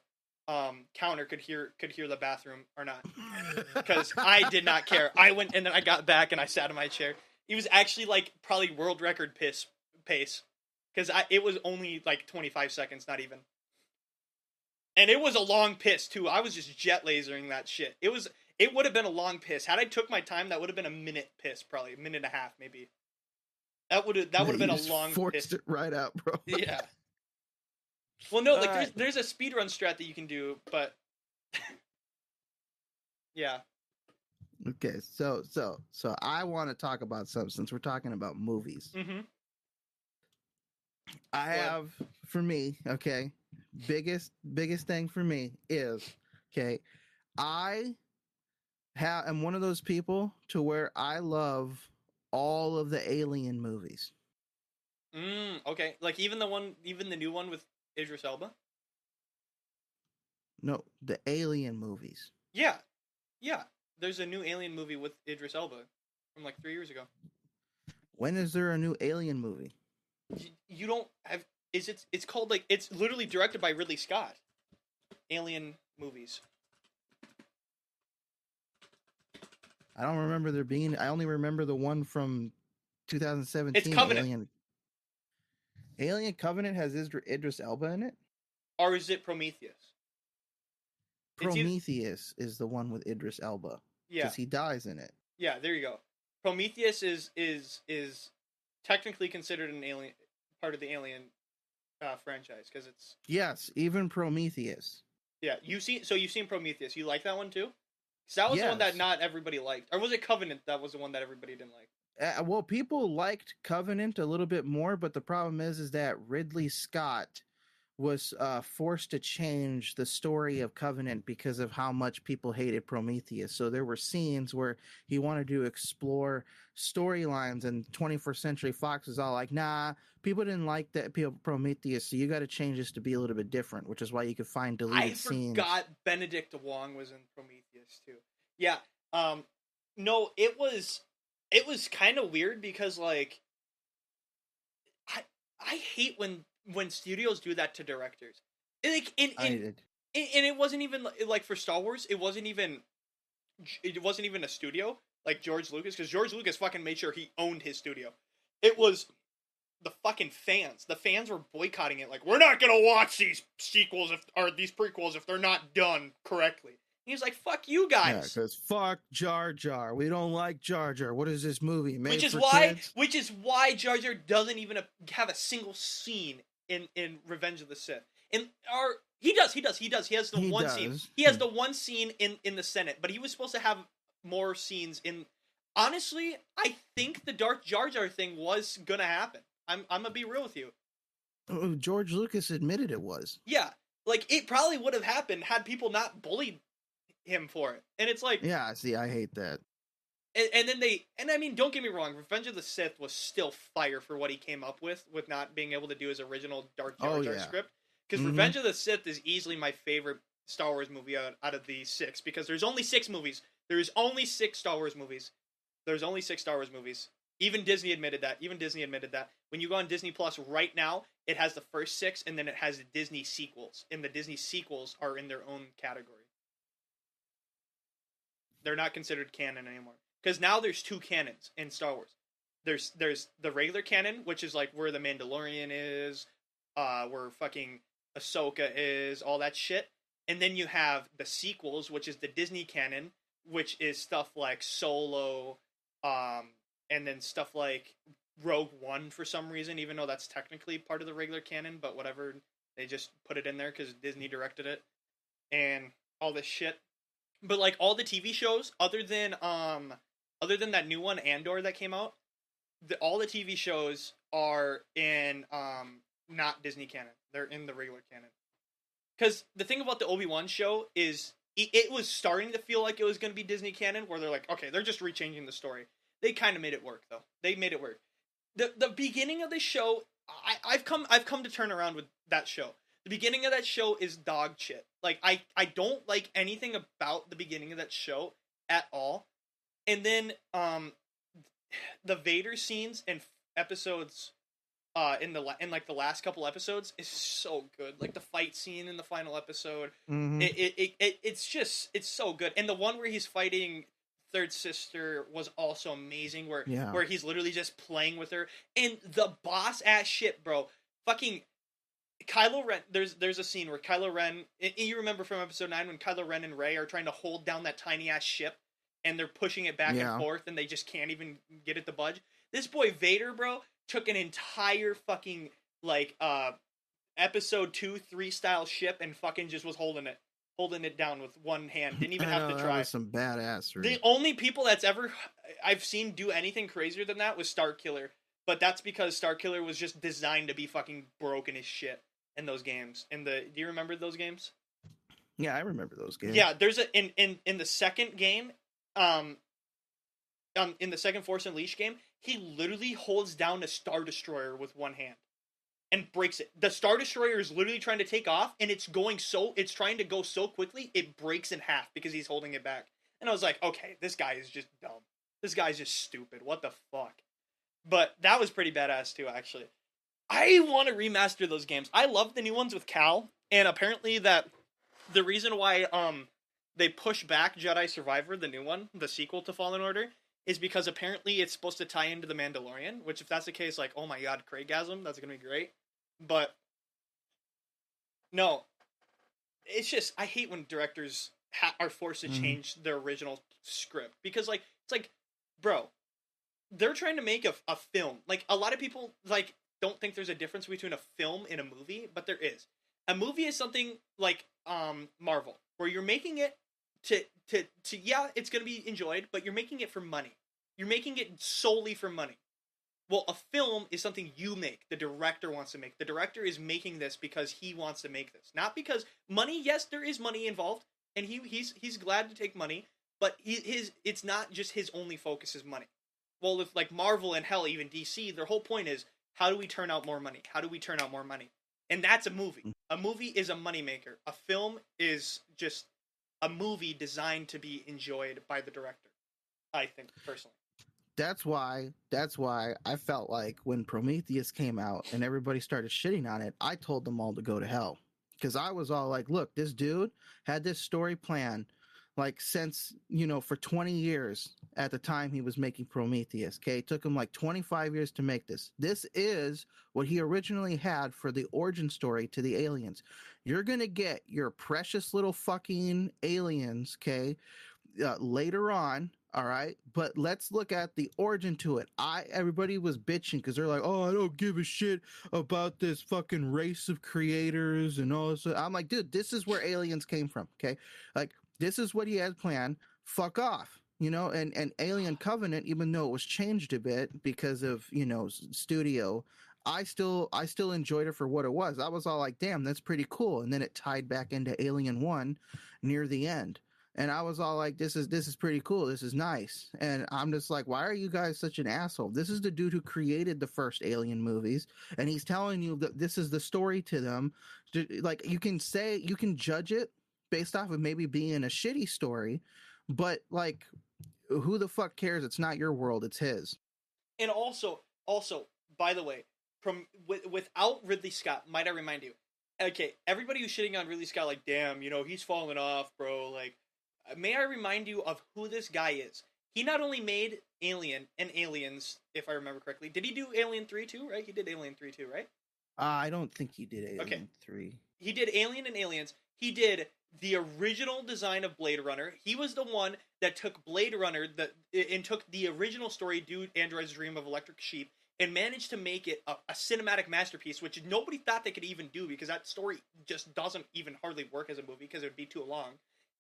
um counter could hear could hear the bathroom or not because I did not care. I went and then I got back and I sat in my chair. It was actually like probably world record piss pace because I it was only like 25 seconds, not even. And it was a long piss too. I was just jet lasering that shit. It was it would have been a long piss. Had I took my time, that would have been a minute piss, probably a minute and a half, maybe. That would have that would have You been a long forced piss. it right out, bro. Yeah. Well, no, like there's Alright. there's a speedrun strat that you can do, but yeah. Okay, so so so I want to talk about something since we're talking about movies. Mm-hmm. I ahead. have for me, okay, biggest biggest thing for me is okay, I have am one of those people to where I love all of the alien movies. Mm, okay. Like even the one, even the new one with Idris Elba. No, the alien movies. Yeah, yeah. There's a new Alien movie with Idris Elba from like three years ago. When is there a new alien movie? You, you don't have. Is it? It's called like it's literally directed by Ridley Scott. Alien movies. I don't remember there being. I only remember the one from 2017. It's Covenant. Alien. Alien Covenant has Idris, Idris Elba in it. Or is it Prometheus? Prometheus is the one with Idris Elba Yeah. because he dies in it. Yeah, there you go. Prometheus is is is technically considered an alien part of the Alien uh, franchise because it's Yes, even Prometheus. yeah. You see, so you've seen Prometheus. You like that one too? 'Cause that was the one that not everybody liked, or was it Covenant that was the one that everybody didn't like? Uh, well, people liked Covenant a little bit more, but the problem is, is that Ridley Scott was uh, forced to change the story of Covenant because of how much people hated Prometheus. So there were scenes where he wanted to explore storylines, and 21st Century Fox was all like, "Nah, people didn't like that Prometheus, so you got to change this to be a little bit different." Which is why you could find deleted I scenes. forgot Benedict Wong was in Prometheus too. Yeah. Um. No, it was it was kind of weird because like I I hate when when studios do that to directors. Like in, in and it wasn't even like for Star Wars. It wasn't even. It wasn't even a studio like George Lucas because George Lucas fucking made sure he owned his studio. It was the fucking fans. The fans were boycotting it. Like, we're not gonna watch these sequels if or these prequels if they're not done correctly. He's like, "Fuck you Yeah, guys." because fuck Jar Jar. We don't like Jar Jar. What is this movie? Made which is why, kids? which is why Jar Jar doesn't even have a single scene in in Revenge of the Sith. And our he does, he does, he does. He has the He one scene. He has the one scene in in the Senate, but he was supposed to have more scenes in. Honestly, I think the Dark Jar Jar thing was gonna happen. I'm I'm gonna be real with you. Oh, George Lucas admitted it was. Yeah, like it probably would have happened had people not bullied him for it. And it's like, Yeah, see, I hate that. And, and then they, and I mean, don't get me wrong, Revenge of the Sith was still fire for what he came up with, with not being able to do his original Dark Jar Oh, Jar yeah. script. Because Mhm. Revenge of the Sith is easily my favorite Star Wars movie out, out of the six. Because there's only six movies. There's only six Star Wars movies. There's only six Star Wars movies. Even Disney admitted that. Even Disney admitted that. When you go on Disney Plus right now, it has the first six, and then it has the Disney sequels, and the Disney sequels are in their own category. They're not considered canon anymore because now there's two canons in Star Wars. There's there's the regular canon, which is like where the Mandalorian is, uh, where fucking Ahsoka is, all that shit, and then you have the sequels, which is the Disney canon, which is stuff like Solo, um, and then stuff like Rogue One for some reason, even though that's technically part of the regular canon, but whatever, they just put it in there because Disney directed it, and all this shit. But like all the TV shows, other than um, other than that new one Andor that came out, the, all the TV shows are in um not Disney canon. They're in the regular canon. Because the thing about the Obi Wan show is it, it was starting to feel like it was going to be Disney canon, where they're like, okay, they're just rechanging the story. They kind of made it work though. They made it work. the The beginning of the show, I, I've come I've come to turn around with that show. The beginning of that show is dog shit. Like I I don't like anything about the beginning of that show at all. And then um the Vader scenes and episodes uh in the la- in like the last couple episodes is so good. Like the fight scene in the final episode, Mhm. it, it, it, it it's just it's so good. And the one where he's fighting third sister was also amazing where Yeah. where he's literally just playing with her and the boss ass shit, bro. Fucking Kylo Ren there's there's a scene where Kylo Ren you remember from episode 9 when Kylo Ren and Rey are trying to hold down that tiny ass ship and they're pushing it back Yeah. and forth and they just can't even get it to budge. This boy Vader, bro, took an entire fucking like uh episode 2 3 style ship and fucking just was holding it holding it down with one hand. Didn't even have know, to that try. was some badassery. The only people that's ever I've seen do anything crazier than that was Starkiller, but that's because Starkiller was just designed to be fucking broken as shit in those games. In the do you remember those games? yeah, I remember those games. Yeah, there's a in in in the second game, um, um, in the second Force Unleashed game, he literally holds down a Star Destroyer with one hand. And breaks it. The Star Destroyer is literally trying to take off, and it's going so it's trying to go so quickly it breaks in half because he's holding it back. And I was like, okay, this guy is just dumb. This guy's just stupid. What the fuck? But that was pretty badass too, actually. I want to remaster those games. I love the new ones with Cal, and apparently that the reason why um they push back Jedi Survivor, the new one, the sequel to Fallen Order, is because apparently it's supposed to tie into the Mandalorian. Which, if that's the case, like, oh my god, Craigasm, that's gonna be great. But no, it's just I hate when directors ha- are forced to Mhm. change their original script because, like, it's like, bro, they're trying to make a, a film. Like, a lot of people like don't think there's a difference between a film and a movie, but there is. A movie is something like um Marvel, where you're making it to to to yeah, it's gonna be enjoyed, but you're making it for money. You're making it solely for money. Well, a film is something you make. The director wants to make. The director is making this because he wants to make this, not because money. Yes, there is money involved, and he he's he's glad to take money, but he, his it's not just his only focus is money. Well, if like Marvel and hell, even DC, their whole point is how do we turn out more money? How do we turn out more money? And that's a movie. Mm. A movie is a moneymaker. A film is just a movie designed to be enjoyed by the director. I think personally. that's why that's why I felt like when Prometheus came out and everybody started shitting on it, I told them all to go to hell. Because I was all like, look, this dude had this story plan like since you know for 20 years at the time he was making prometheus okay? It took him like 25 years to make this. This is what he originally had for the origin story to the aliens. You're gonna get your precious little fucking aliens okay uh, later on all right? But let's look at the origin to it. I everybody was bitching because they're like oh i don't give a shit about this fucking race of creators and all this. I'm like dude this is where aliens came from okay? Like this is what he had planned fuck off you know and and alien covenant even though it was changed a bit because of you know studio i still i still enjoyed it for what it was i was all like damn that's pretty cool and then it tied back into alien 1 near the end and I was all like, "This is this is pretty cool. This is nice." And I'm just like, "Why are you guys such an asshole?" This is the dude who created the first Alien movies, and he's telling you that this is the story to them. Like you can say, you can judge it based off of maybe being a shitty story, but like, who the fuck cares? It's not your world; it's his. And also, also, by the way, from with, without Ridley Scott, might I remind you? Okay, everybody who's shitting on Ridley Scott, like, damn, you know, he's falling off, bro. Like, may I remind you of who this guy is? He not only made Alien and Aliens, if I remember correctly. Did he do Alien 3 too, right? He did Alien 3 too, right? Uh, I don't think he did Alien Okay. 3. He did Alien and Aliens. He did the original design of Blade Runner. He was the one that took Blade Runner the, and took the original story, Do Androids Dream of Electric Sheep, and managed to make it a, a cinematic masterpiece, which nobody thought they could even do because that story just doesn't even hardly work as a movie because it would be too long.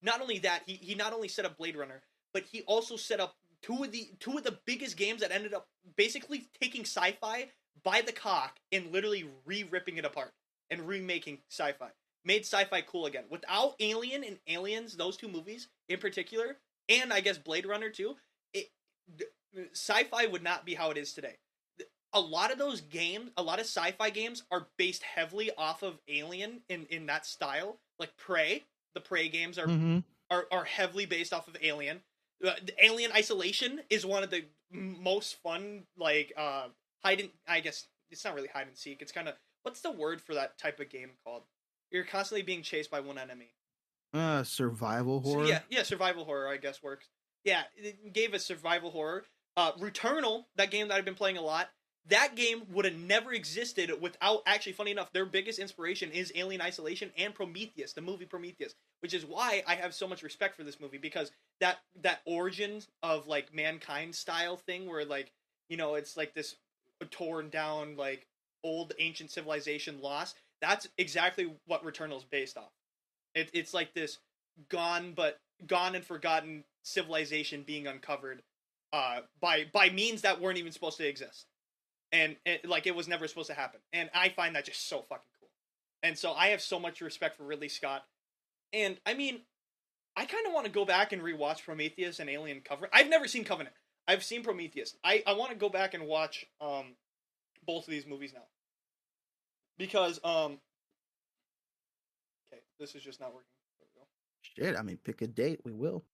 Not only that, he, he not only set up Blade Runner, but he also set up two of the two of the biggest games that ended up basically taking sci-fi by the cock and literally re-ripping it apart and remaking sci-fi. Made sci-fi cool again. Without Alien and Aliens, those two movies in particular, and I guess Blade Runner too, it sci-fi would not be how it is today. A lot of those games, a lot of sci-fi games are based heavily off of Alien in in that style. Like Prey, the Prey games are Mm-hmm. are, are heavily based off of Alien. Uh, the Alien Isolation is one of the most fun, like uh, hide and I guess it's not really hide and seek. It's kind of what's the word for that type of game called? You're constantly being chased by one enemy. Uh, survival So, horror. yeah, yeah, survival horror I guess works. Yeah, it gave us survival horror. Uh, Returnal, that game that I've been playing a lot. That game would have never existed without actually. Funny enough, their biggest inspiration is Alien Isolation and Prometheus, the movie Prometheus, which is why I have so much respect for this movie because that that origin of like mankind style thing, where like you know it's like this torn down like old ancient civilization lost. That's exactly what Returnal is based off. It, it's like this gone but gone and forgotten civilization being uncovered uh, by by means that weren't even supposed to exist, and it, like it was never supposed to happen. And I find that just so fucking cool. And so I have so much respect for Ridley Scott. And I mean, I kind of want to go back and rewatch Prometheus and Alien Covenant. I've never seen Covenant. I've seen Prometheus. I I want to go back and watch um both of these movies now because um. Okay, this is just not working. There we go. Shit, I mean, pick a date. We will.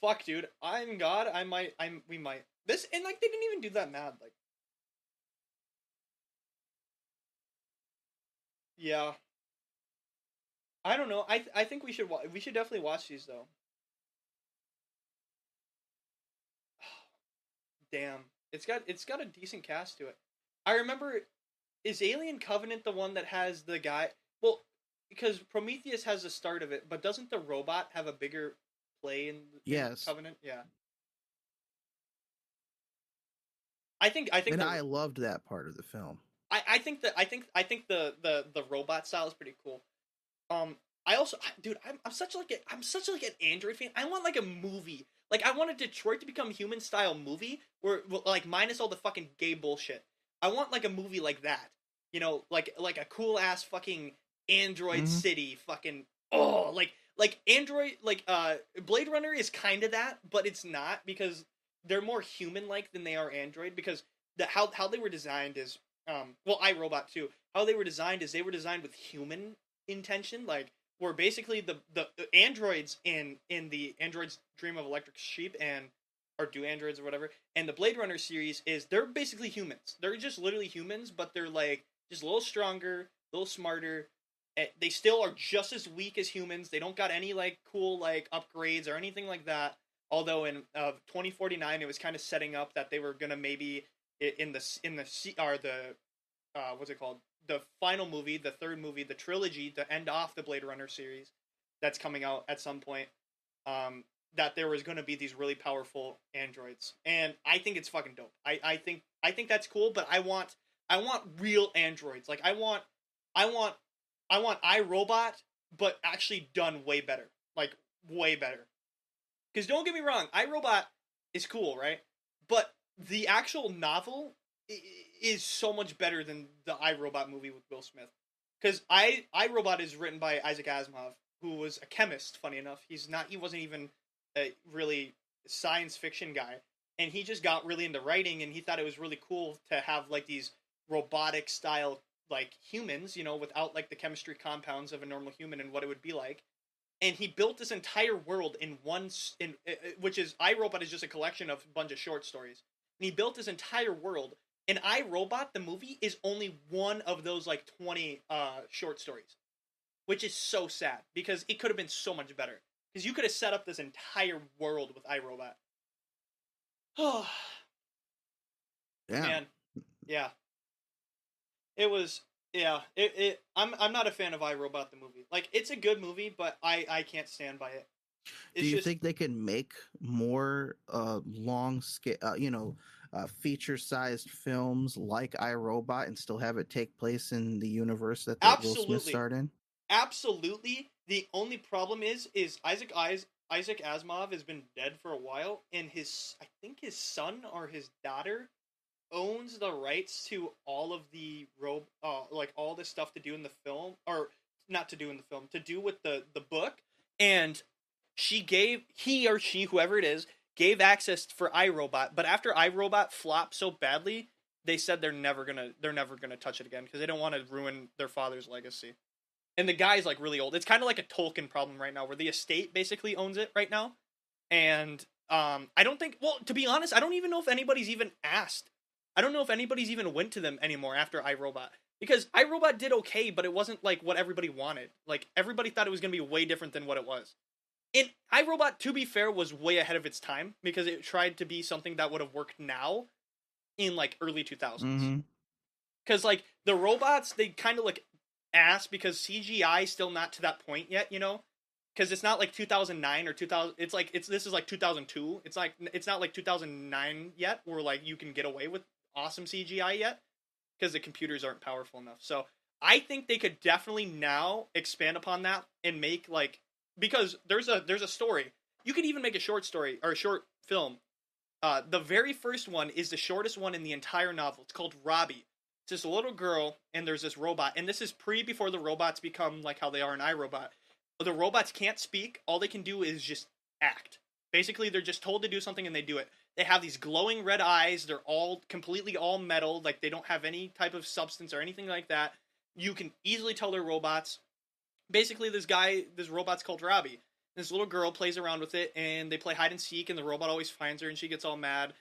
fuck, dude, I'm God. I might. I'm. We might. This and like they didn't even do that mad. Like, yeah. I don't know. I I think we should wa- we should definitely watch these though. Damn, it's got it's got a decent cast to it. I remember, is Alien Covenant the one that has the guy? Well, because Prometheus has the start of it, but doesn't the robot have a bigger play in, in Yes. Covenant? Yeah. I think I think And the, I loved that part of the film. I, I think that I think I think the the the robot style is pretty cool. Um, I also, dude, I'm, I'm such like a, I'm such like an Android fan. I want like a movie. Like I want a Detroit to become human style movie where like minus all the fucking gay bullshit. I want like a movie like that. You know, like like a cool ass fucking Android Mhm. city fucking oh like like Android like uh Blade Runner is kind of that, but it's not because they're more human like than they are Android because the how how they were designed is um well iRobot too. How they were designed is they were designed with human intention like where basically the the the androids in in the androids dream of electric sheep and or do androids or whatever and the blade runner series is they're basically humans they're just literally humans but they're like just a little stronger a little smarter Eh, They still are just as weak as humans. They don't got any like cool like upgrades or anything like that. Although in uh, 2049, it was kind of setting up that they were gonna maybe in the in the or the uh, what's it called the final movie, the third movie, the trilogy to end off the Blade Runner series that's coming out at some point. Um, that there was going to be these really powerful androids, and I think it's fucking dope. I, I think I think that's cool, but I want I want real androids. Like I want I want I want iRobot, but actually done way better. Like way better. Because don't get me wrong, iRobot is cool, right? But the actual novel is so much better than the iRobot movie with Will Smith. Because I iRobot is written by Isaac Asimov, who was a chemist. Funny enough, he's not. He wasn't even a really science fiction guy, and he just got really into writing, and he thought it was really cool to have like these robotic style like humans, you know, without like the chemistry compounds of a normal human and what it would be like. And he built this entire world in one, in uh, uh, which is iRobot is just a collection of a bunch of short stories. And he built this entire world. And iRobot, the movie, is only one of those like twenty uh, short stories, which is so sad because it could have been so much better. Because you could have set up this entire world with iRobot. Oh Yeah. man, yeah. It was yeah. It, it I'm I'm not a fan of iRobot the movie. Like it's a good movie, but I I can't stand by it. It's Do you just, think they can make more uh, long scale, uh, you know, uh, feature sized films like iRobot and still have it take place in the universe that, Will Smith starred in? absolutely the only problem is is Isaac Is- Isaac Asimov has been dead for a while and his I think his son or his daughter owns the rights to all of the robe uh like all the stuff to do in the film or not to do in the film to do with the the book. And she gave he or she whoever it is gave access for iRobot. But after iRobot flopped so badly they said they're never gonna they're never gonna touch it again because they don't want to ruin their father's legacy and the guy's like really old. It's kind of like a Tolkien problem right now, where the estate basically owns it right now, and um, I don't think. Well, to be honest, I don't even know if anybody's even asked. I don't know if anybody's even went to them anymore after iRobot because iRobot did okay, but it wasn't like what everybody wanted. Like everybody thought it was gonna be way different than what it was. And iRobot, to be fair, was way ahead of its time because it tried to be something that would have worked now in like early 2000s hmm because like the robots they kind of look ass because cgi is still not to that point yet you know? Because it's not like 2009 or 2000 it's like it's this is like 2002 it's like it's not like 2009 yet where like you can get away with awesome cgi yet because the computers aren't powerful enough. So i think they could definitely now expand upon that and make like because there's a there's a story. You could even make a short story or a short film. Uh, the very first one is the shortest one in the entire novel. It's called Robbie. It's this little girl, and there's this robot, and this is pre before the robots become like how they are in iRobot. The robots can't speak. All they can do is just act. Basically, they're just told to do something, and they do it. They have these glowing red eyes. They're all completely all metal, like they don't have any type of substance or anything like that. You can easily tell they're robots. Basically, this guy, this robot's called Robbie. This little girl plays around with it, and they play hide and seek, and the robot always finds her, and she gets all mad.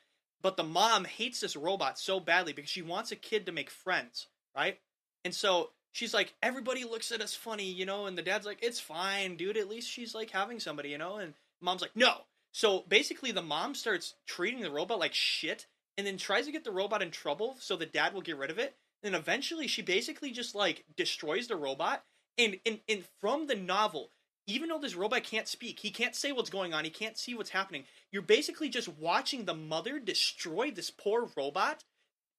But the mom hates this robot so badly because she wants a kid to make friends, right? And so she's like, everybody looks at us funny, you know, and the dad's like, it's fine, dude. At least she's like having somebody, you know? And mom's like, no. So basically, the mom starts treating the robot like shit and then tries to get the robot in trouble so the dad will get rid of it. And eventually, she basically just like destroys the robot. And, and, and from the novel, even though this robot can't speak, he can't say what's going on, he can't see what's happening. You're basically just watching the mother destroy this poor robot,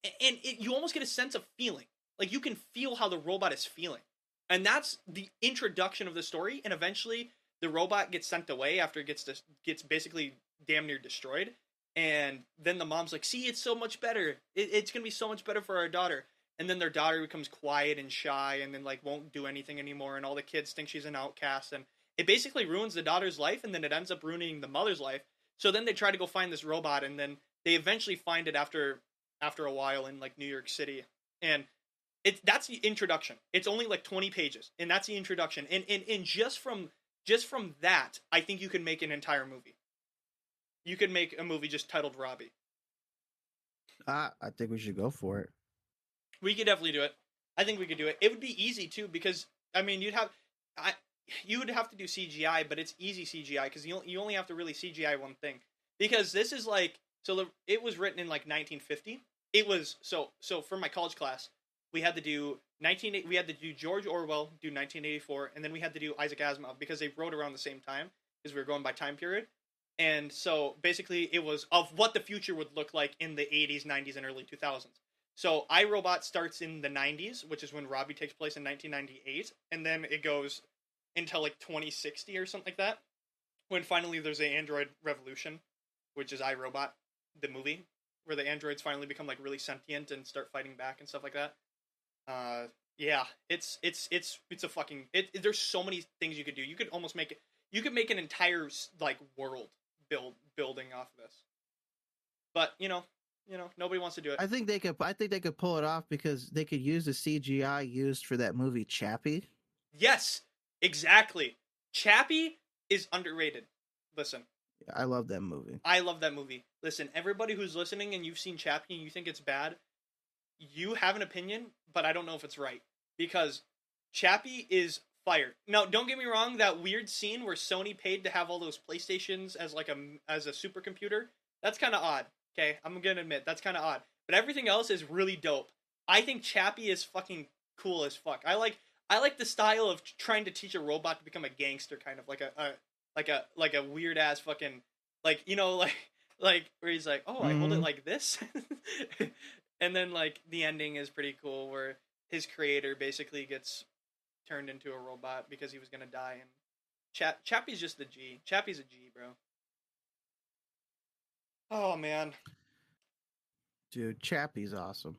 and it, you almost get a sense of feeling. Like you can feel how the robot is feeling, and that's the introduction of the story. And eventually, the robot gets sent away after it gets dis- gets basically damn near destroyed. And then the mom's like, "See, it's so much better. It, it's gonna be so much better for our daughter." And then their daughter becomes quiet and shy, and then like won't do anything anymore. And all the kids think she's an outcast, and it basically ruins the daughter's life, and then it ends up ruining the mother's life. So then they try to go find this robot, and then they eventually find it after after a while in like New York City, and it that's the introduction. It's only like twenty pages, and that's the introduction. And and and just from just from that, I think you can make an entire movie. You could make a movie just titled Robbie. I, I think we should go for it. We could definitely do it. I think we could do it. It would be easy too because I mean, you'd have, I, you would have to do CGI, but it's easy CGI because you you only have to really CGI one thing. Because this is like, so the, it was written in like 1950. It was so so for my college class, we had to do 19 we had to do George Orwell, do 1984, and then we had to do Isaac Asimov because they wrote around the same time because we were going by time period. And so basically, it was of what the future would look like in the 80s, 90s, and early 2000s. So iRobot starts in the 90s, which is when Robbie takes place in 1998, and then it goes until like 2060 or something like that, when finally there's an android revolution, which is iRobot, the movie, where the androids finally become like really sentient and start fighting back and stuff like that. Uh, yeah, it's it's it's it's a fucking it, it- There's so many things you could do. You could almost make it. You could make an entire like world build building off of this. But you know, you know, nobody wants to do it. I think they could. I think they could pull it off because they could use the CGI used for that movie Chappie. Yes, exactly. Chappie is underrated. Listen, I love that movie. I love that movie. Listen, everybody who's listening and you've seen Chappie and you think it's bad, you have an opinion, but I don't know if it's right because Chappie is fire. Now, don't get me wrong. That weird scene where Sony paid to have all those PlayStations as like a as a supercomputer, that's kind of odd. Okay, I'm gonna admit that's kind of odd. But everything else is really dope. I think Chappie is fucking cool as fuck. I like I like the style of trying to teach a robot to become a gangster, kind of like a, a like a like a weird ass fucking like you know like like where he's like oh I hold it Mhm. like this, and then like the ending is pretty cool where his creator basically gets turned into a robot because he was gonna die and Chap Chappie's just the G. Chappie's a G, bro. Oh man, Dude, Chappie's awesome.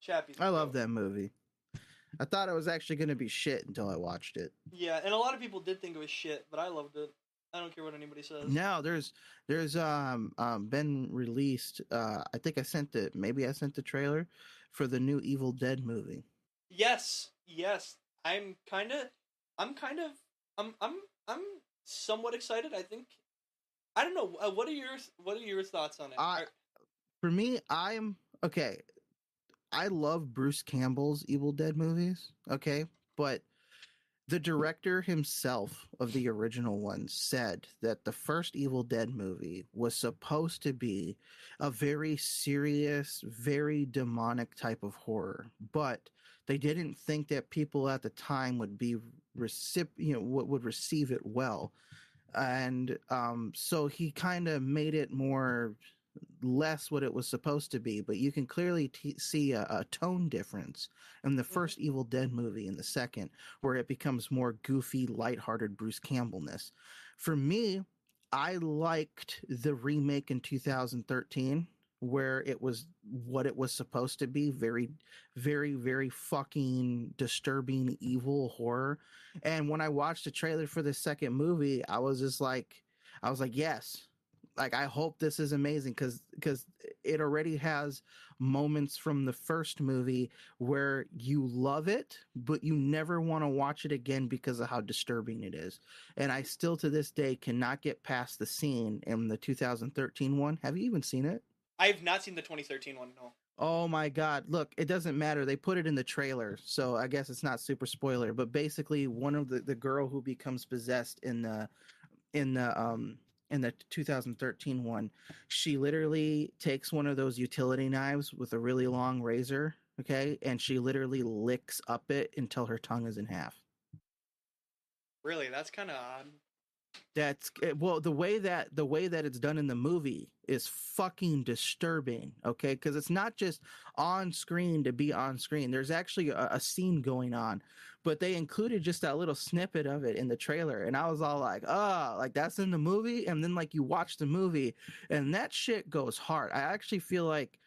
Chappie's. I love dope. that movie. I thought it was actually going to be shit until I watched it. Yeah, and a lot of people did think it was shit, but I loved it. I don't care what anybody says. Now there's there's um um been released. Uh, I think I sent it. Maybe I sent the trailer for the new Evil Dead movie. Yes, yes. I'm kind of, I'm kind of, I'm, I'm, I'm somewhat excited. I think. I don't know. Uh, what are your What are your thoughts on it? I- Are- For me, I'm okay. I love Bruce Campbell's Evil Dead movies. Okay, but the director himself of the original ones said that the first Evil Dead movie was supposed to be a very serious, very demonic type of horror, but they didn't think that people at the time would be recip- you know, would receive it well. And um, so he kind of made it more less what it was supposed to be, but you can clearly t- see a, a tone difference in the Mhm. first Evil Dead movie and the second, where it becomes more goofy, lighthearted Bruce Campbellness. For me, I liked the remake in 2013 where it was what it was supposed to be very very very fucking disturbing evil horror and when i watched the trailer for the second movie i was just like i was like yes like i hope this is amazing because because it already has moments from the first movie where you love it but you never want to watch it again because of how disturbing it is and i still to this day cannot get past the scene in the 2013 one have you even seen it I have not seen the 2013 one. at No. Oh my god. Look, it doesn't matter. They put it in the trailer, so I guess it's not super spoiler, but basically one of the the girl who becomes possessed in the in the um in the 2013 one, she literally takes one of those utility knives with a really long razor, okay? And she literally licks up it until her tongue is in half. Really, that's kind of odd. That's well the way that the way that it's done in the movie is fucking disturbing. Okay, because it's not just on screen to be on screen. There's actually a, a scene going on, but they included just that little snippet of it in the trailer, and I was all like, "Oh, like that's in the movie." And then like you watch the movie, and that shit goes hard. I actually feel like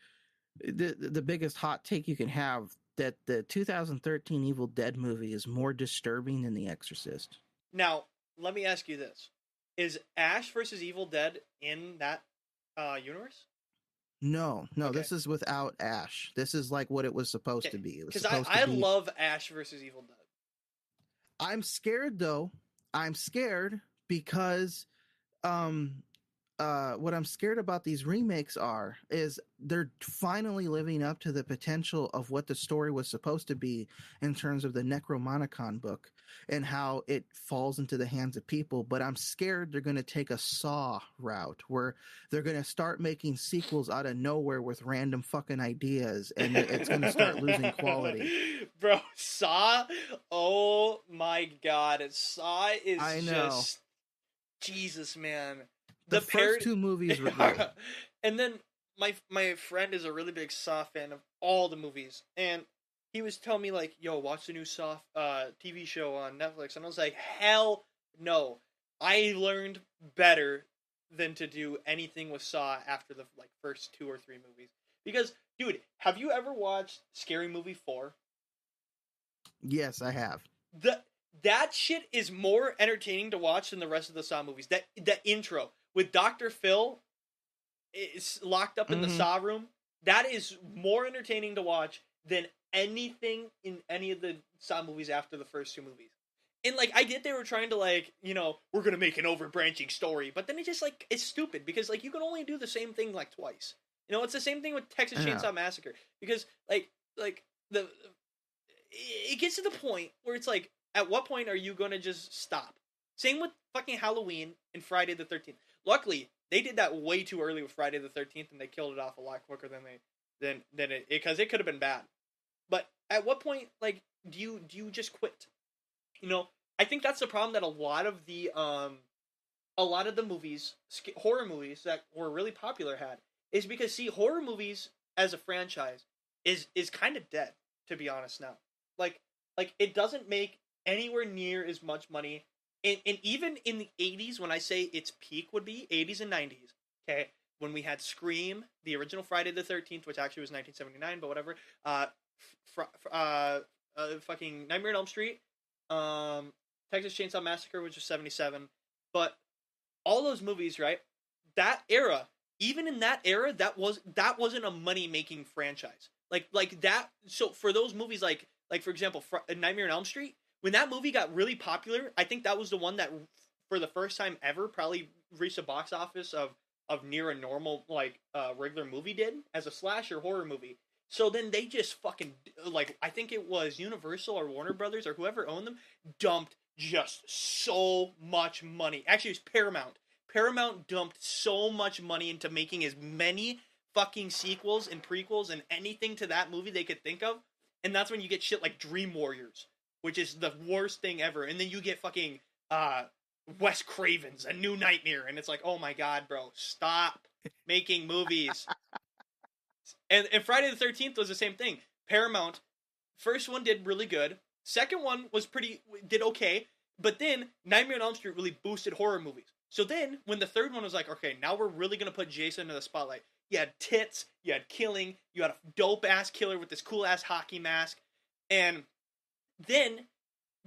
the the biggest hot take you can have that the 2013 Evil Dead movie is more disturbing than The Exorcist. Now, let me ask you this: Is Ash versus Evil Dead in that uh, universe? No, no, Okay. this is without Ash. This is like what it was supposed Okay, to be. Because I, I be. love Ash versus Evil Dead. I'm scared though. I'm scared because um uh what I'm scared about these remakes are is they're finally living up to the potential of what the story was supposed to be in terms of the Necromonicon book. And how it falls into the hands of people. But I'm scared they're going to take a Saw route where they're going to start making sequels out of nowhere with random fucking ideas, and it's going to start losing quality. Bro, Saw. Oh my god, Saw is I know. just Jesus, man. The, The first par- two movies were great. and then my my friend is a really big Saw fan of all the movies, and he was telling me like, "Yo, watch the new Saw uh, TV show on Netflix," and I was like, "Hell no!" I learned better than to do anything with Saw after the like first two or three movies. Because, dude, have you ever watched Scary Movie four? Yes, I have. the that shit is more entertaining to watch than the rest of the Saw movies. That that intro with Doctor Phil is locked up in the Mhm. Saw room. That is more entertaining to watch than anything in any of the Saw movies after the first two movies. And like I get they were trying to like, you know, we're gonna make an overbranching story, but then it just like it's stupid because like you can only do the same thing like twice. You know, it's the same thing with Texas Yeah. Chainsaw Massacre because like like the it gets to the point where it's like at what point are you going to just stop? Same with fucking Halloween and Friday the 13th. Luckily, they did that way too early with Friday the 13th and they killed it off a lot quicker than they than than it because it could have been bad. But at what point like do you do you just quit? You know, I think that's the problem that a lot of the um a lot of the movies, horror movies that were really popular had is because see horror movies as a franchise is is kind of dead to be honest now. Like like it doesn't make anywhere near as much money and, and even in the 80s when i say its peak would be 80s and 90s okay when we had scream the original friday the 13th which actually was 1979 but whatever uh, fr- fr- uh, uh fucking nightmare on elm street um texas chainsaw massacre which was 77 but all those movies right that era even in that era that was that wasn't a money making franchise. Like like that so for those movies like like for example Fr- nightmare on elm street when that movie got really popular i think that was the one that for the first time ever probably reached a box office of of near a normal like uh regular movie did as a slasher horror movie. So then they just fucking like i think it was universal or warner brothers or whoever owned them dumped just so much money. Actually it was paramount. Paramount dumped so much money into making as many fucking sequels and prequels and anything to that movie they could think of and that's when you get shit like dream warriors which is the worst thing ever. And then you get fucking uh wes craven's a new nightmare. And it's like oh my god bro stop making movies. And and friday the 13th was the same thing. Paramount first one did really good. Second one was pretty did okay. But then nightmare on elm street really boosted horror movies. So then when the third one was like okay now we're really gonna put jason in the spotlight. You had tits, you had killing, you had a dope ass killer with this cool ass hockey mask, and then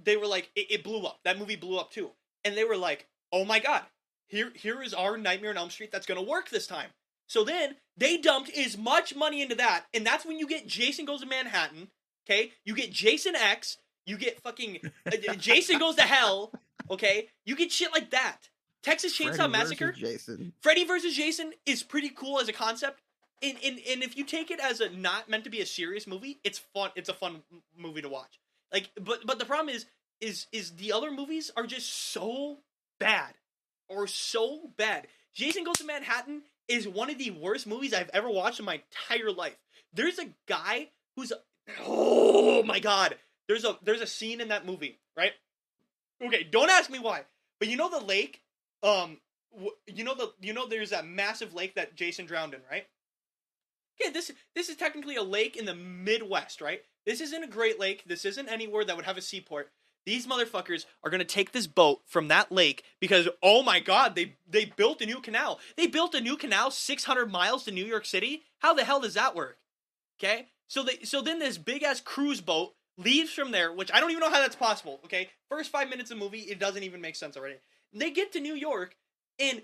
they were like, it, it blew up. That movie blew up too, and they were like, oh my god, here here is our Nightmare on Elm Street that's gonna work this time. So then they dumped as much money into that, and that's when you get Jason Goes to Manhattan. Okay, you get Jason X, you get fucking uh, Jason Goes to Hell. Okay, you get shit like that. Texas Chainsaw Freddy Massacre. Jason. Freddy versus Jason is pretty cool as a concept. And, and and if you take it as a not meant to be a serious movie, it's fun. It's a fun movie to watch. Like, but but the problem is is is the other movies are just so bad, or so bad. Jason Goes to Manhattan is one of the worst movies I've ever watched in my entire life. There's a guy who's oh my god. There's a there's a scene in that movie, right? Okay, don't ask me why, but you know the lake um you know the you know there's that massive lake that Jason drowned in, right? Okay, this this is technically a lake in the Midwest, right? This isn't a Great Lake. This isn't anywhere that would have a seaport. These motherfuckers are gonna take this boat from that lake because oh my god, they they built a new canal. They built a new canal 600 miles to New York City. How the hell does that work? Okay, so they so then this big ass cruise boat leaves from there, which I don't even know how that's possible. Okay, first five minutes of movie, it doesn't even make sense already. They get to New York, and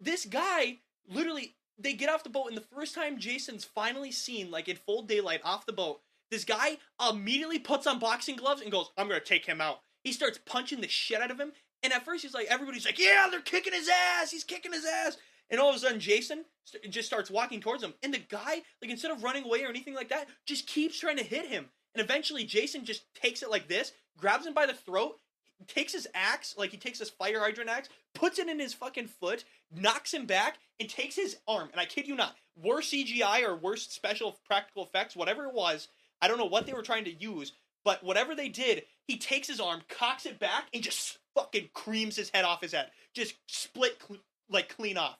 this guy literally they get off the boat, and the first time Jason's finally seen, like in full daylight, off the boat, this guy immediately puts on boxing gloves and goes, "I'm gonna take him out." He starts punching the shit out of him, and at first he's like, everybody's like, "Yeah, they're kicking his ass. He's kicking his ass." And all of a sudden, Jason st- just starts walking towards him, and the guy, like instead of running away or anything like that, just keeps trying to hit him. And eventually, Jason just takes it like this, grabs him by the throat, takes his axe, like he takes his fire hydrant axe, puts it in his fucking foot, knocks him back, and takes his arm. And I kid you not, worst CGI or worst special practical effects, whatever it was, I don't know what they were trying to use, but whatever they did, he takes his arm, cocks it back, and just fucking creams his head off his head. Just split cl- like clean off.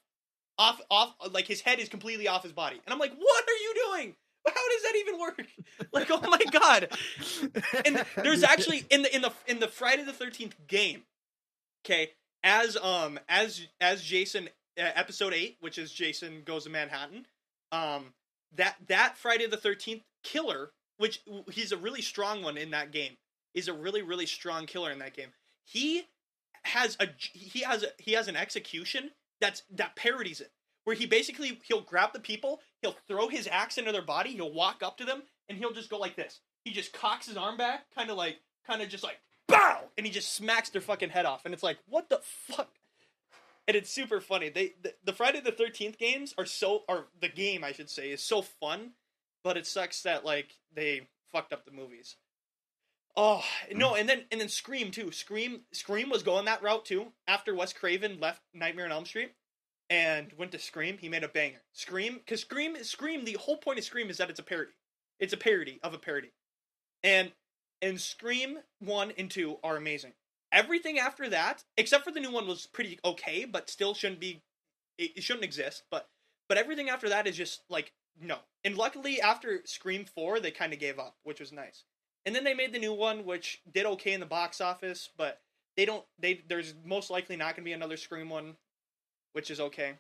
Off off like his head is completely off his body. And I'm like, "What are you doing?" How does that even work? Like, oh my god! And there's actually in the in the in the Friday the Thirteenth game, okay, as um as as Jason uh, episode eight, which is Jason goes to Manhattan, um that that Friday the Thirteenth killer, which he's a really strong one in that game, is a really really strong killer in that game. He has a he has a he has an execution that's that parodies it where he basically he'll grab the people, he'll throw his axe into their body, he'll walk up to them, and he'll just go like this. He just cocks his arm back, kind of like, kind of just like, bow, and he just smacks their fucking head off, and it's like, what the fuck? And it's super funny. They the, the Friday the Thirteenth games are so, or the game I should say, is so fun, but it sucks that like they fucked up the movies. Oh no, and then and then Scream too. Scream Scream was going that route too. After Wes Craven left Nightmare on Elm Street, and went to Scream, he made a banger. Scream, because Scream, Scream, the whole point of Scream is that it's a parody. It's a parody of a parody, and and Scream one and two are amazing. Everything after that, except for the new one, was pretty okay, but still shouldn't be. It, it shouldn't exist. But but everything after that is just like no. And luckily, after Scream four, they kind of gave up, which was nice. And then they made the new one, which did okay in the box office, but they don't. They there's most likely not going to be another Scream one which is okay.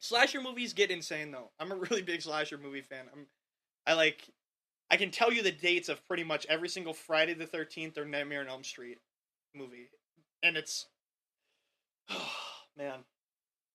Slasher movies get insane though. I'm a really big slasher movie fan. I'm I like I can tell you the dates of pretty much every single Friday the 13th or Nightmare on Elm Street movie. And it's oh, man.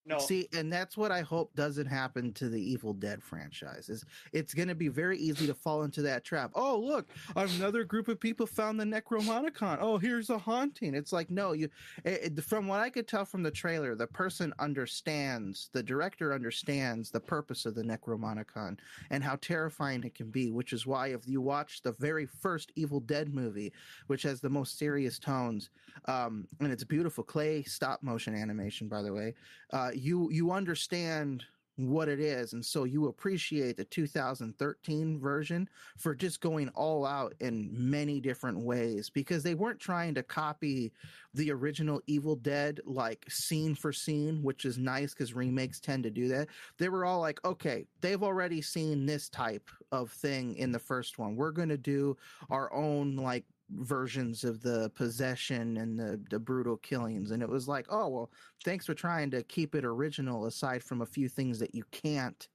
No. See, and that's what I hope doesn't happen to the Evil Dead franchise. Is it's going to be very easy to fall into that trap. Oh, look, another group of people found the Necromonicon. Oh, here's a haunting. It's like no, you. It, it, from what I could tell from the trailer, the person understands, the director understands the purpose of the Necromonicon and how terrifying it can be. Which is why if you watch the very first Evil Dead movie, which has the most serious tones, um, and it's beautiful clay stop motion animation, by the way. Uh, Uh, you you understand what it is and so you appreciate the 2013 version for just going all out in many different ways because they weren't trying to copy the original evil dead like scene for scene which is nice because remakes tend to do that. They were all like okay they've already seen this type of thing in the first one. We're going to do our own like versions of the possession and the, the brutal killings. And it was like, oh, well, thanks for trying to keep it original aside from a few things that you can't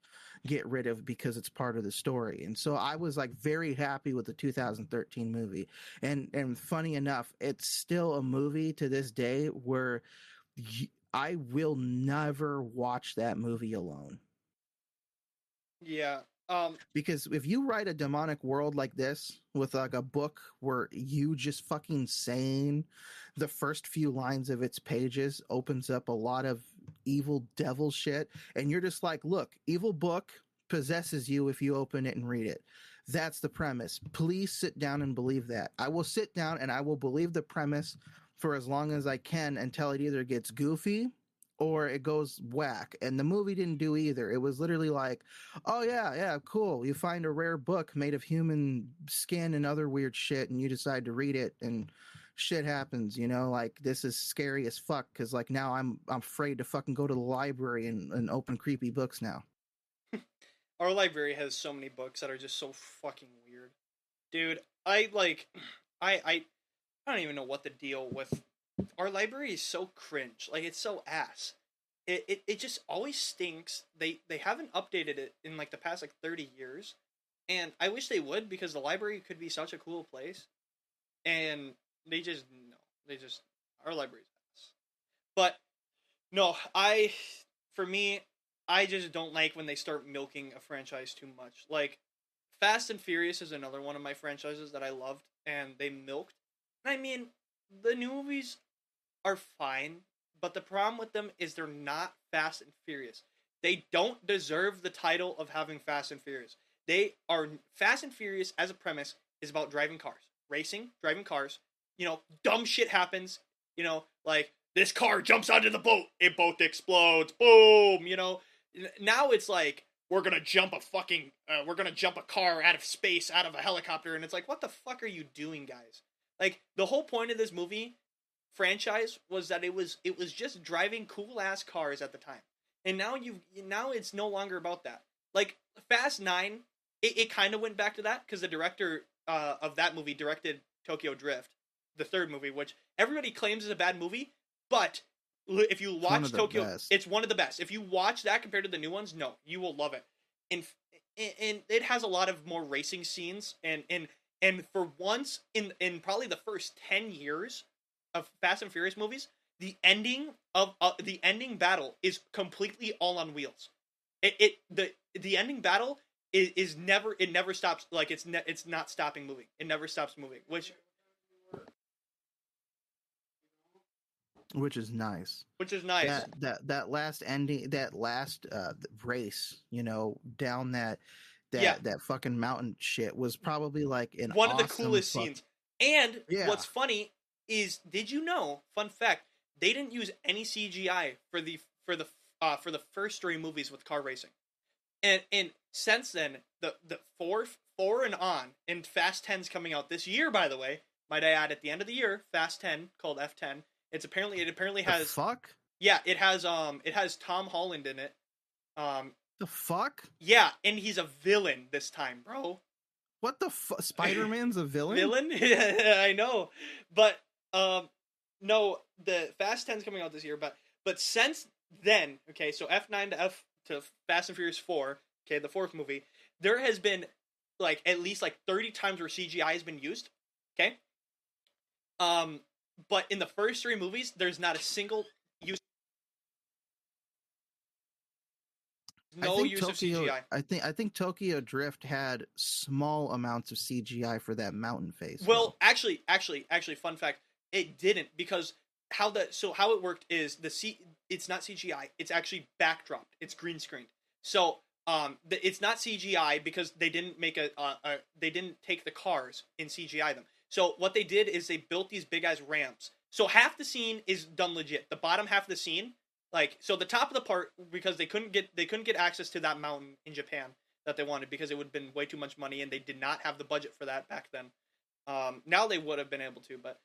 get rid of because it's part of the story. And so I was like very happy with the 2013 movie. And and funny enough, it's still a movie to this day where I will never watch that movie alone. Yeah, um, because if you write a demonic world like this with like a book where you just fucking saying the first few lines of its pages opens up a lot of evil devil shit, and you're just like, look, evil book possesses you if you open it and read it. That's the premise. Please sit down and believe that. I will sit down and I will believe the premise for as long as I can until it either gets goofy or it goes whack. And the movie didn't do either. It was literally like, oh, yeah, yeah, cool. You find a rare book made of human skin and other weird shit, and you decide to read it, and shit happens, you know? Like, this is scary as fuck because, like, now I'm, I'm afraid to fucking go to the library and, and open creepy books now. Our library has so many books that are just so fucking weird. Dude, I, like, I, I, I don't even know what the deal with our library is so cringe. Like it's so ass. It, it it just always stinks. They they haven't updated it in like the past like 30 years. And I wish they would because the library could be such a cool place. And they just no. They just our library's ass. But no, I for me, I just don't like when they start milking a franchise too much. Like Fast and Furious is another one of my franchises that I loved and they milked. And I mean, the new movies are fine, but the problem with them is they're not Fast and Furious. They don't deserve the title of having Fast and Furious. They are Fast and Furious as a premise is about driving cars, racing, driving cars, you know, dumb shit happens. You know, like this car jumps onto the boat, it boat explodes, boom. You know, now it's like we're gonna jump a fucking, uh, we're gonna jump a car out of space, out of a helicopter, and it's like, what the fuck are you doing, guys? Like the whole point of this movie franchise was that it was it was just driving cool ass cars at the time, and now you now it's no longer about that. Like Fast Nine, it, it kind of went back to that because the director uh, of that movie directed Tokyo Drift, the third movie, which everybody claims is a bad movie, but if you watch Tokyo, best. it's one of the best. If you watch that compared to the new ones, no, you will love it. And and it has a lot of more racing scenes and and and for once in in probably the first 10 years of Fast and Furious movies, the ending of uh, the ending battle is completely all on wheels. It, it the the ending battle is, is never it never stops like it's ne- it's not stopping moving. It never stops moving, which which is nice. which is nice. That that that last ending, that last uh race, you know, down that that Yeah. that fucking mountain shit was probably like an One of the coolest fuck- scenes. And Yeah. what's funny is did you know, fun fact, they didn't use any CGI for the for the uh for the first three movies with car racing. And and since then, the the four four and on, and Fast 10's coming out this year, by the way. Might I add at the end of the year, Fast 10 called F10. It's apparently it apparently The has fuck yeah, it has um it has Tom Holland in it. Um the fuck yeah, and he's a villain this time, bro. what the fu- Spider Man's a villain. Villain? I know. But um no, the Fast 10's coming out this year, but but since then, okay, so F9 to F to Fast and Furious 4, okay, the fourth movie, there has been like at least like 30 times where CGI has been used, okay? Um but in the first three movies, there's not a single use no use Tokyo, of CGI. I think I think Tokyo Drift had small amounts of CGI for that mountain face. Well, actually, actually, actually, fun fact: it didn't because how the so how it worked is the C it's not CGI. It's actually backdropped. It's green screened. So um, the, it's not CGI because they didn't make a, uh, a they didn't take the cars and CGI them. So what they did is they built these big ass ramps. So half the scene is done legit. The bottom half of the scene, like so, the top of the part because they couldn't get they couldn't get access to that mountain in Japan that they wanted because it would have been way too much money and they did not have the budget for that back then. Um, now they would have been able to, but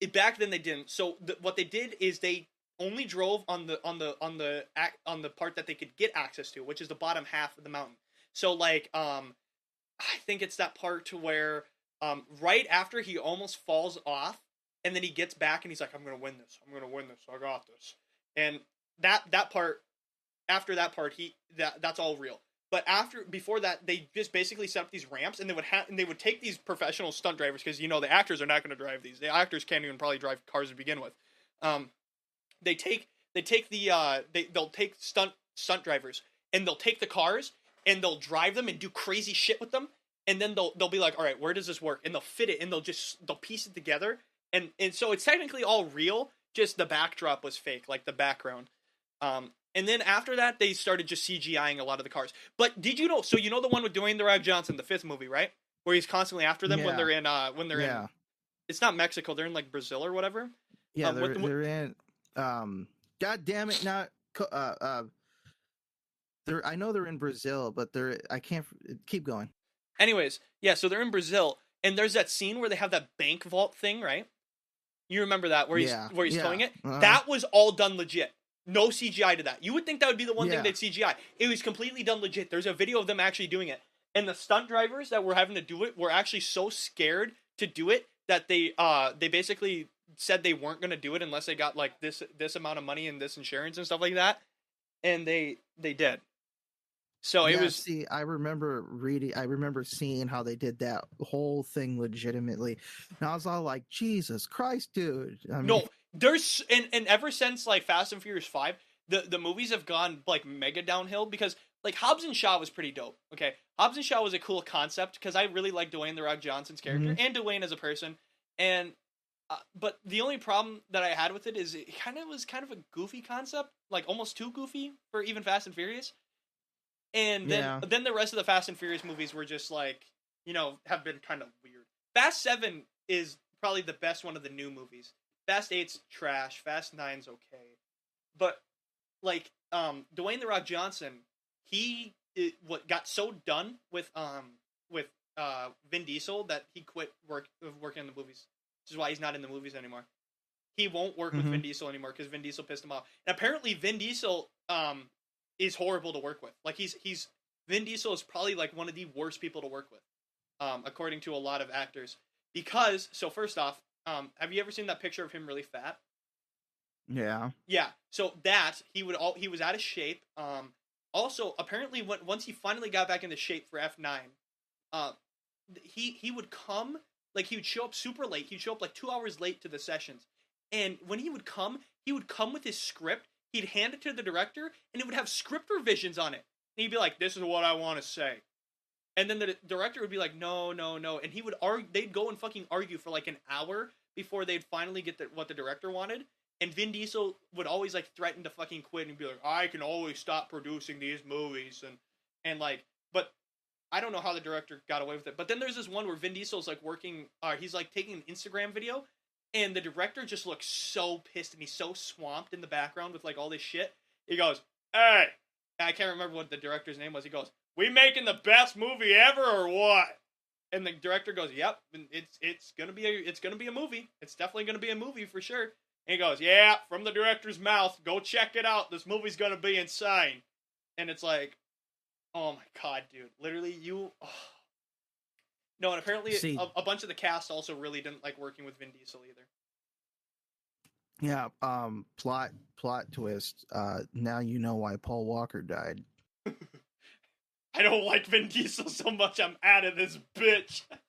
it, back then they didn't. So the, what they did is they only drove on the on the on the on the part that they could get access to, which is the bottom half of the mountain. So like um, I think it's that part to where um, right after he almost falls off, and then he gets back and he's like, "I'm gonna win this. I'm gonna win this. I got this." And that that part after that part he that that's all real. But after before that, they just basically set up these ramps, and they would have and they would take these professional stunt drivers because you know the actors are not going to drive these. The actors can't even probably drive cars to begin with. Um, they take they take the uh they they'll take stunt stunt drivers and they'll take the cars and they'll drive them and do crazy shit with them, and then they'll they'll be like, all right, where does this work? And they'll fit it and they'll just they'll piece it together, and and so it's technically all real. Just the backdrop was fake, like the background. Um, and then after that, they started just CGIing a lot of the cars. But did you know? So you know the one with Dwayne the Rock Johnson, the fifth movie, right? Where he's constantly after them when they're in uh when they're yeah, in. It's not Mexico. They're in like Brazil or whatever. yeah, um, they're the- they're in. Um, God damn it! Not co- uh uh. They're I know they're in Brazil, but they're I can't keep going. Anyways, yeah. So they're in Brazil, and there's that scene where they have that bank vault thing, right? You remember that where he's Yeah, where he's yeah, towing it? uh-huh. That was all done legit. No CGI to that. You would think that would be the one Yeah. thing they'd CGI. It was completely done legit. There's a video of them actually doing it. And the stunt drivers that were having to do it were actually so scared to do it that they uh they basically said they weren't going to do it unless they got like this this amount of money and this insurance and stuff like that. And they they did. So it Yeah, was see, I remember reading, I remember seeing how they did that whole thing legitimately, and I was all like, "Jesus Christ, dude!" I mean, No, there's and and ever since like Fast and Furious Five, the the movies have gone like mega downhill because like Hobbs and Shaw was pretty dope. Okay, Hobbs and Shaw was a cool concept because I really like Dwayne the Rock Johnson's character and Dwayne as a person, and uh, but the only problem that I had with it is it kind of was kind of a goofy concept, like almost too goofy for even Fast and Furious. And then Yeah. then the rest of the Fast and Furious movies were just like you know have been kind of weird. Fast Seven is probably the best one of the new movies. Fast Eight's trash. Fast Nine's okay, but like um Dwayne the Rock Johnson, he it, what got so done with um with uh Vin Diesel that he quit work working in the movies, which is why he's not in the movies anymore. He won't work with Mhm. Vin Diesel anymore because Vin Diesel pissed him off. And apparently, Vin Diesel um is horrible to work with. Like he's he's Vin Diesel is probably like one of the worst people to work with, um, according to a lot of actors. Because so first off, um, have you ever seen that picture of him really fat? Yeah. Yeah. So that he would all he was out of shape. Um, also, apparently, when, once he finally got back into shape for F nine, uh, he he would come like he would show up super late. He'd show up like two hours late to the sessions, and when he would come, he would come with his script. He'd hand it to the director, and it would have script revisions on it. And he'd be like, "This is what I want to say," and then the director would be like, "No, no, no," and he would argue. They'd go and fucking argue for like an hour before they'd finally get the, what the director wanted. And Vin Diesel would always like threaten to fucking quit and be like, "I can always stop producing these movies," and and like, but I don't know how the director got away with it. But then there's this one where Vin Diesel's like working, uh, he's like taking an Instagram video, and the director just looks so pissed and he's so swamped in the background with like all this shit. He goes, "Hey," I can't remember what the director's name was. He goes, "We making the best movie ever or what?" And the director goes, "Yep, it's it's gonna be a it's gonna be a movie. It's definitely gonna be a movie for sure." And he goes, "Yeah, from the director's mouth. Go check it out. This movie's gonna be insane." And it's like, oh my god, dude! Literally, you. oh. No, and apparently See- a, a bunch of the cast also really didn't like working with Vin Diesel either. Yeah. Um. Plot. Plot twist. Uh. Now you know why Paul Walker died. I don't like Vin Diesel so much. I'm out of this bitch.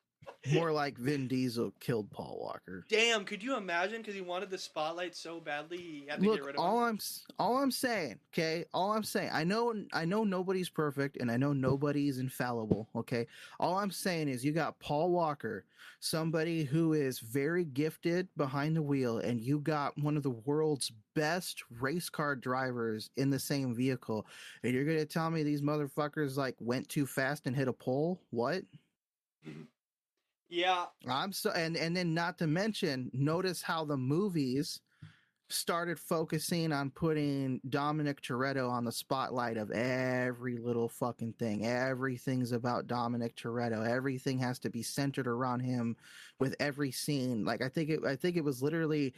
More like Vin Diesel killed Paul Walker. Damn, could you imagine? Because he wanted the spotlight so badly, he had to Look, get rid of all him. I'm all I'm saying, okay, all I'm saying, I know I know nobody's perfect and I know nobody's infallible, okay? All I'm saying is you got Paul Walker, somebody who is very gifted behind the wheel and you got one of the world's best race car drivers in the same vehicle. And you're going to tell me these motherfuckers like went too fast and hit a pole? What? Mm-hmm. Yeah, I'm so and and then not to mention, notice how the movies started focusing on putting Dominic Toretto on the spotlight of every little fucking thing. Everything's about Dominic Toretto. Everything has to be centered around him with every scene. Like I think it I think it was literally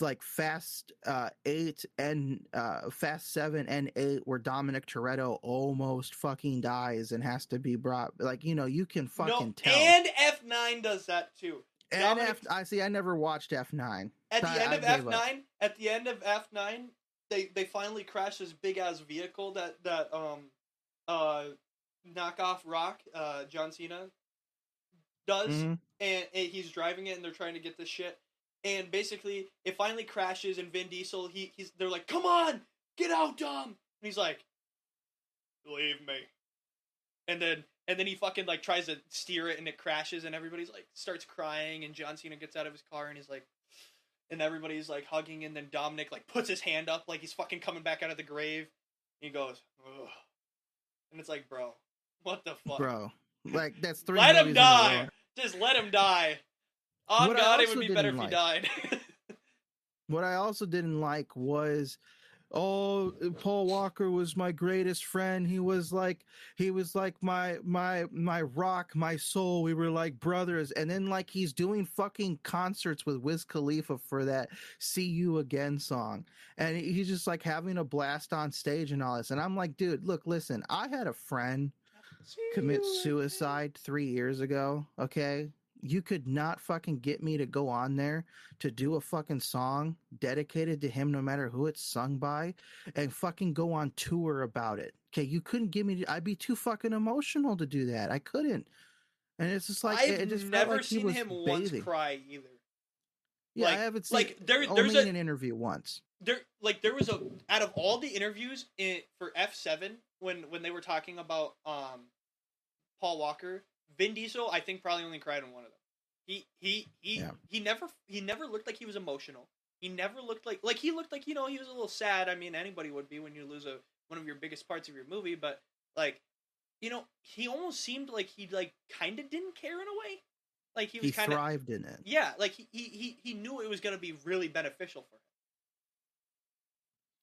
like Fast uh 8 and uh Fast 7 and 8 where Dominic Toretto almost fucking dies and has to be brought like you know, you can fucking no, tell. and F nine does that too. And Dominic- F, I see. I never watched F nine. At the I- end of F nine, at the end of F nine, they they finally crash this big ass vehicle that that um uh knockoff Rock uh John Cena does, Mhm. and, and he's driving it, and they're trying to get this shit, and basically it finally crashes, and Vin Diesel he he's they're like, come on, get out, Dom, and he's like, leave me, and then. And then he fucking like tries to steer it and it crashes and everybody's like starts crying and John Cena gets out of his car and he's like and everybody's like hugging and then Dominic like puts his hand up like he's fucking coming back out of the grave. He goes, Ugh. and it's like, bro, what the fuck? bro. Like that's three. let him movies in a row. die. Just let him die. Oh What God, it would be better if he died. What I also didn't like was, oh, Paul Walker was my greatest friend. He was like, he was like my my my rock, my soul. We were like brothers. And then like he's doing fucking concerts with Wiz Khalifa for that "See You Again" song, and he's just like having a blast on stage and all this. And I'm like, dude, look, listen, I had a friend commit suicide three years ago. Okay. You could not fucking get me to go on there to do a fucking song dedicated to him, no matter who it's sung by, and fucking go on tour about it. Okay. You couldn't give me, I'd be too fucking emotional to do that. I couldn't. And it's just like, I've it just felt never like he seen was him once cry either. Yeah, like- I haven't seen like, there- only there's a- in an interview once. there like there was a out of all the interviews in for F seven when when they were talking about um Paul Walker, Vin Diesel, I think probably only cried in one of them. He he he Yeah. he never he never looked like he was emotional. He never looked like like he looked like you know he was a little sad. I mean anybody would be when you lose a one of your biggest parts of your movie, but like you know he almost seemed like he like kind of didn't care in a way. like he was kind of thrived in it. yeah, like he, he he knew it was going to be really beneficial for him.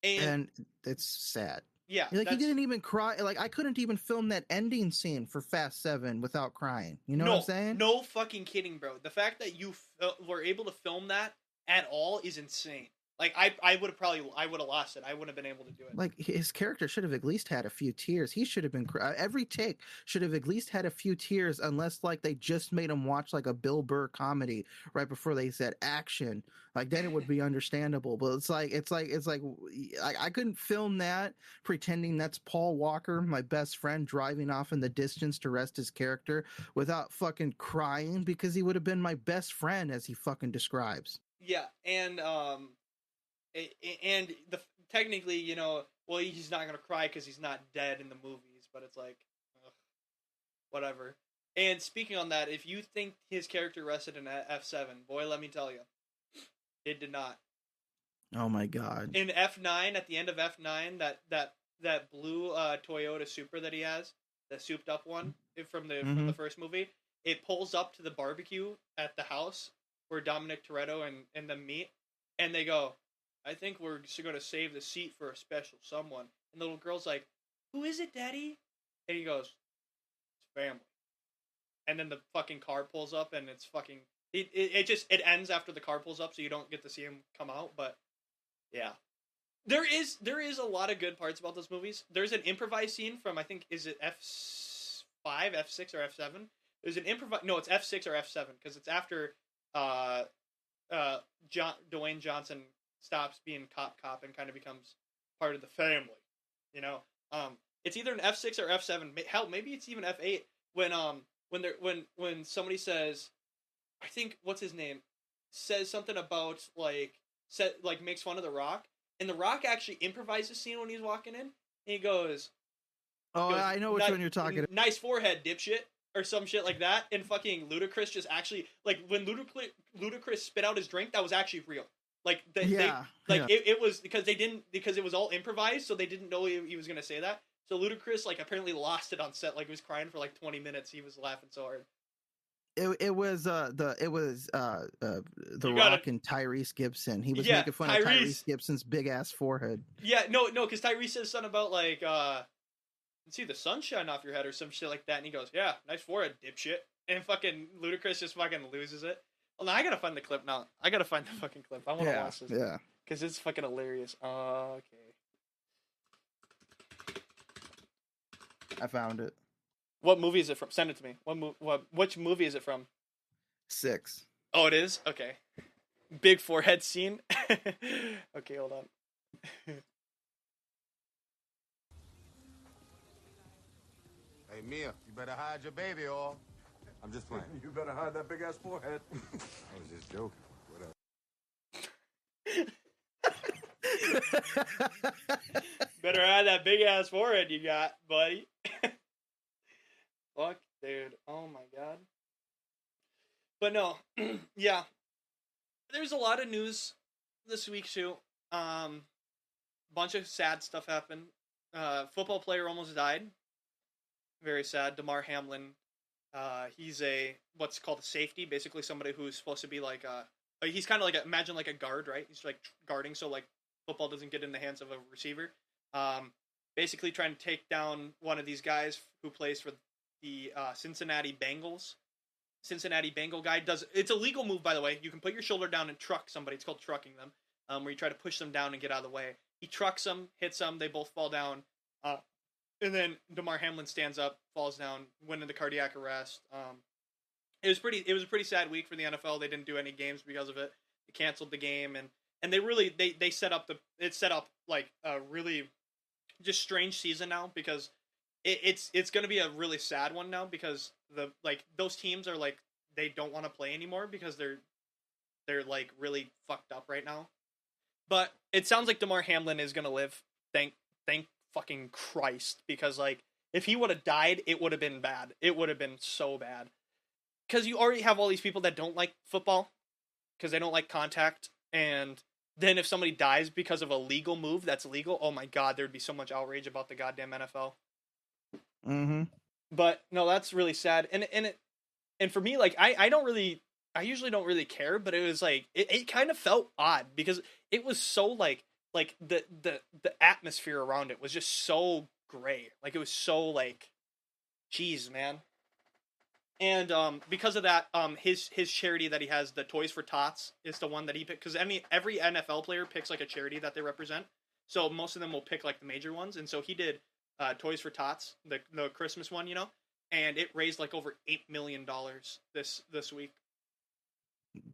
And, And it's sad. Yeah, Like he didn't even cry. Like I couldn't even film that ending scene for Fast Seven without crying. You know no, what I'm saying? No fucking kidding, bro. The fact that you f- uh, were able to film that at all is insane. Like I, I would have probably, I would have lost it. I wouldn't have been able to do it. Like his character should have at least had a few tears. He should have been every take should have at least had a few tears, unless like they just made him watch like a Bill Burr comedy right before they said action. Like then it would be understandable. But it's like it's like it's like I, I couldn't film that pretending that's Paul Walker, my best friend, driving off in the distance to rest his character without fucking crying because he would have been my best friend as he fucking describes. yeah, and um, and the technically, you know, well, he's not gonna cry because he's not dead in the movies, but it's like, ugh, whatever. And speaking on that, if you think his character rested in F seven, boy, let me tell you, it did not. Oh my god. in F nine at the end of F nine that that that blue uh, Toyota Supra that he has, the souped up one eh, from the from the first movie, it pulls up to the barbecue at the house where Dominic Toretto and and them meet, and they go, "I think we're going to save the seat for a special someone." And the little girl's like, "Who is it, Daddy?" And he goes, "It's family." And then the fucking car pulls up, and it's fucking. It, it, it just it ends after the car pulls up, so you don't get to see him come out. But yeah, there is there is a lot of good parts about those movies. There's an improvised scene from I think is it F five, F six, or F seven. There's an improv. No, it's F six or F seven because it's after uh, uh, John Dwayne Johnson stops being cop cop and kind of becomes part of the family. You know, um, it's either an F six or F seven. Hell, maybe it's even F eight when um when there when when somebody says, I think what's his name says something about like set like makes fun of the Rock and the Rock actually improvises scene when he's walking in. And he goes, Oh, goes, I know which one you're talking about. Nice forehead, dipshit, or some shit like that. And fucking Ludacris just actually like when Ludacris Ludacris spit out his drink, that was actually real. Like they, they Yeah. like yeah. it, it was because they didn't because it was all improvised, so they didn't know he, he was gonna say that. So Ludacris like apparently lost it on set, like he was crying for like twenty minutes. He was laughing so hard. It, it was uh the it was uh, uh the You gotta- Rock and Tyrese Gibson. He was Yeah, making fun of Tyrese. Tyrese Gibson's big ass forehead. Yeah, no, no, because Tyrese says something about like uh see the sunshine off your head or some shit like that, and he goes, "Yeah, nice forehead, dipshit." And fucking Ludacris just fucking loses it. Well, now I gotta find the clip now. I gotta find the fucking clip. I want to Yeah, watch this yeah. because it's fucking hilarious. Okay. I found it. What movie is it from? Send it to me. What mo- what which movie is it from? Six. Oh, it is. Okay. Big forehead scene. okay, hold on. Hey, Mia, you better hide your baby or. I'm just playing. You better hide that big ass forehead. I was just joking. Whatever. Better hide that big ass forehead you got, buddy. Fuck, dude. Oh my god. But no, yeah. There's a lot of news this week too. Um, bunch of sad stuff happened. Uh, football player almost died. Very sad. Damar Hamlin. Uh, he's a what's called a safety, basically somebody who's supposed to be like a. He's kind of like a, imagine like a guard, right? He's like guarding, so like football doesn't get in the hands of a receiver. Um, basically trying to take down one of these guys who plays for the uh, Cincinnati Bengals. Cincinnati Bengal guy does it's a legal move by the way. You can put your shoulder down and truck somebody. It's called trucking them, um, where you try to push them down and get out of the way. He trucks them, hits them, they both fall down, uh, and then Damar Hamlin stands up, falls down, went into cardiac arrest. Um, it was pretty. It was a pretty sad week for the NFL. They didn't do any games because of it. They canceled the game, and and they really they they set up the it set up like a really just strange season now because it, it's it's going to be a really sad one now because the like those teams are like they don't want to play anymore because they're they're like really fucked up right now. But it sounds like Damar Hamlin is going to live. Thank thank fucking Christ because like if he would have died, it would have been bad. It would have been so bad. Cuz you already have all these people that don't like football cuz they don't like contact and then if somebody dies because of a legal move that's legal, oh my god, there'd be so much outrage about the goddamn NFL. Mm-hmm. But no, that's really sad, and and it and for me, like I I don't really I usually don't really care, but it was like it, it kind of felt odd because it was so like like the the the atmosphere around it was just so gray. Like it was so like, geez, man. And um, because of that, um, his his charity that he has, the Toys for Tots, is the one that he picked. Because any every NFL player picks like a charity that they represent. So most of them will pick like the major ones, and so he did uh, Toys for Tots, the the Christmas one, you know, and it raised like over eight million dollars this this week.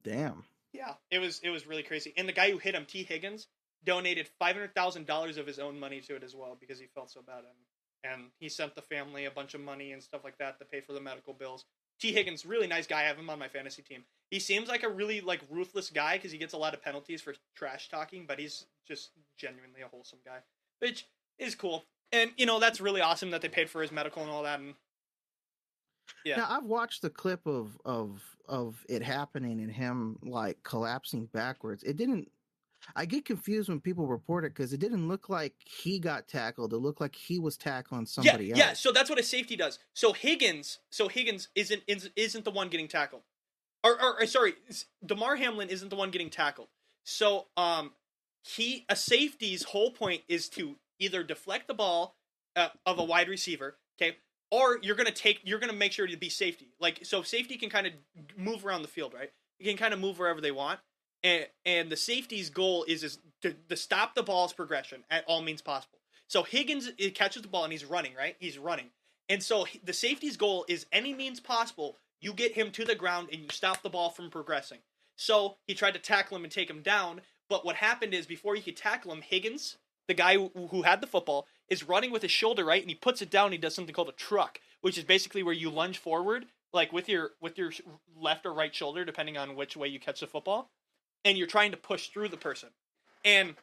Damn. Yeah, it was it was really crazy. And the guy who hit him, T. Higgins, donated five hundred thousand dollars of his own money to it as well because he felt so bad. And and he sent the family a bunch of money and stuff like that to pay for the medical bills. T. Higgins, really nice guy. I have him on my fantasy team. He seems like a really like ruthless guy because he gets a lot of penalties for trash talking, but he's just genuinely a wholesome guy, which is cool. And you know that's really awesome that they paid for his medical and all that. And yeah, Now I've watched the clip of of of it happening and him like collapsing backwards. It didn't. I get confused when people report it because it didn't look like he got tackled. It looked like he was tackling somebody yeah, else. Yeah, so that's what a safety does. So Higgins, so Higgins isn't is, isn't the one getting tackled, or, or, or sorry, Damar Hamlin isn't the one getting tackled. So um, he a safety's whole point is to either deflect the ball uh, of a wide receiver, okay, or you're gonna take you're gonna make sure to be safety. Like so, safety can kind of move around the field, right? You can kind of move wherever they want. And, and the safety's goal is, is to, to stop the ball's progression at all means possible. So Higgins catches the ball and he's running, right? He's running. And so the safety's goal is any means possible, you get him to the ground and you stop the ball from progressing. So he tried to tackle him and take him down, but what happened is before he could tackle him, Higgins, the guy who, who had the football, is running with his shoulder right and he puts it down he does something called a truck, which is basically where you lunge forward like with your with your left or right shoulder depending on which way you catch the football and you're trying to push through the person. And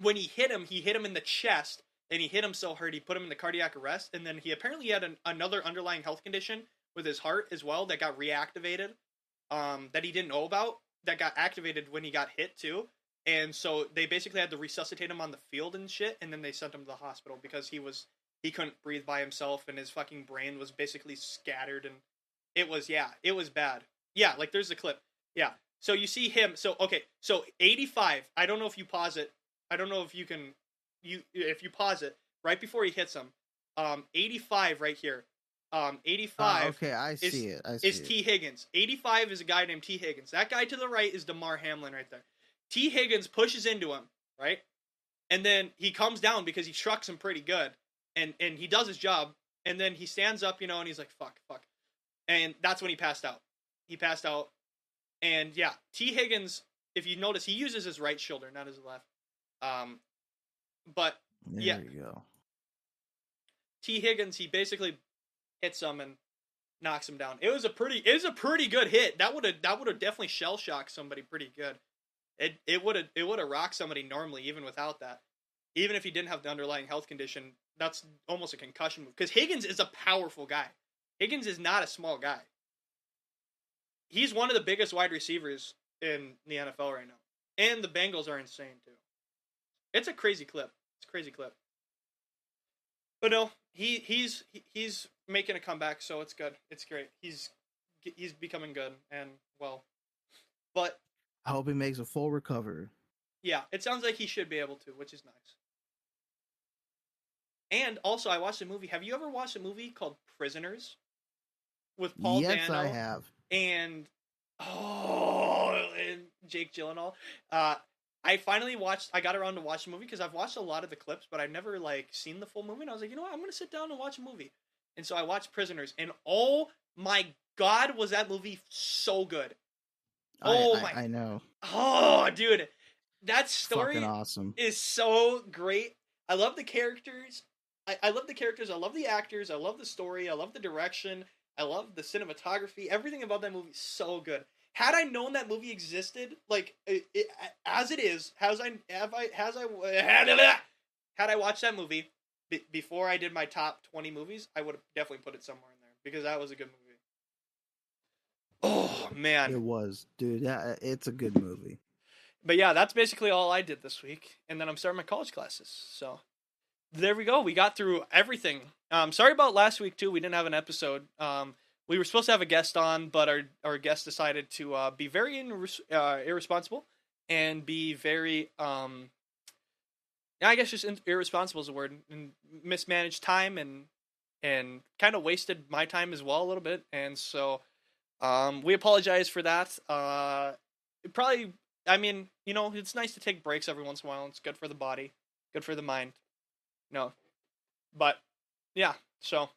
when he hit him, he hit him in the chest, and he hit him so hard he put him in the cardiac arrest. And then he apparently had an, another underlying health condition with his heart as well that got reactivated, um, that he didn't know about, that got activated when he got hit too. And so they basically had to resuscitate him on the field and shit, and then they sent him to the hospital because he was he couldn't breathe by himself, and his fucking brain was basically scattered, and it was yeah, it was bad. Yeah, like there's the clip. Yeah, so you see him. So okay. So 85. I don't know if you pause it. I don't know if you can. You if you pause it right before he hits him. Um, 85 right here. Um, 85 Oh, okay, I is- see it. I see is it. T Higgins. 85 is a guy named T Higgins. That guy to the right is Damar Hamlin right there. T Higgins pushes into him right, and then he comes down because he trucks him pretty good, and and he does his job, and then he stands up, you know, and he's like fuck, fuck, and that's when he passed out. He passed out, and yeah, T Higgins. If you notice, he uses his right shoulder, not his left. Um, but There yeah. you go. T Higgins, he basically hits him and knocks him down. It was a pretty, it was a pretty good hit. That would have, that would have definitely shell shocked somebody pretty good. It, it would have, it would have rocked somebody normally, even without that. Even if he didn't have the underlying health condition, that's almost a concussion move. Because Higgins is a powerful guy. Higgins is not a small guy. He's one of the biggest wide receivers in the NFL right now, and the Bengals are insane too. It's a crazy clip. It's a crazy clip. But no, he he's he's making a comeback, so it's good. It's great. He's he's becoming good and well. But I hope he makes a full recovery. yeah, it sounds like he should be able to, which is nice. And also, I watched a movie. Have you ever watched a movie called Prisoners with Paul yes, Dano I have. And oh, and Jake Gyllenhaal? Uh, I finally watched. I got around to watch the movie because I've watched a lot of the clips, but I've never like seen the full movie. And I was like, you know what? I'm gonna sit down and watch a movie. And so I watched Prisoners, and oh my god, was that movie so good? Oh I, I, my- I know. Oh, dude, that story Fucking awesome. is so great. I love the characters. I, I love the characters. I love the actors. I love the story. I love the direction. I love the cinematography. Everything about that movie is so good. Had I known that movie existed, like it, it, as it is, has I have I has I had had I watched that movie be, before I did my top twenty movies, I would have definitely put it somewhere in there because that was a good movie. Oh man, It was, dude. It's a good movie. but yeah, that's basically all I did this week, and then I'm starting my college classes. So there we go. We got through everything. Um, sorry about last week too. We didn't have an episode. Um, we were supposed to have a guest on, but our our guest decided to uh, be very irres- uh, irresponsible and be very um, I guess just in- irresponsible is a word, and mismanaged time and and kind of wasted my time as well a little bit, and so um, we apologize for that. Uh, probably, I mean, you know, it's nice to take breaks every once in a while. It's good for the body, good for the mind. No, but yeah, so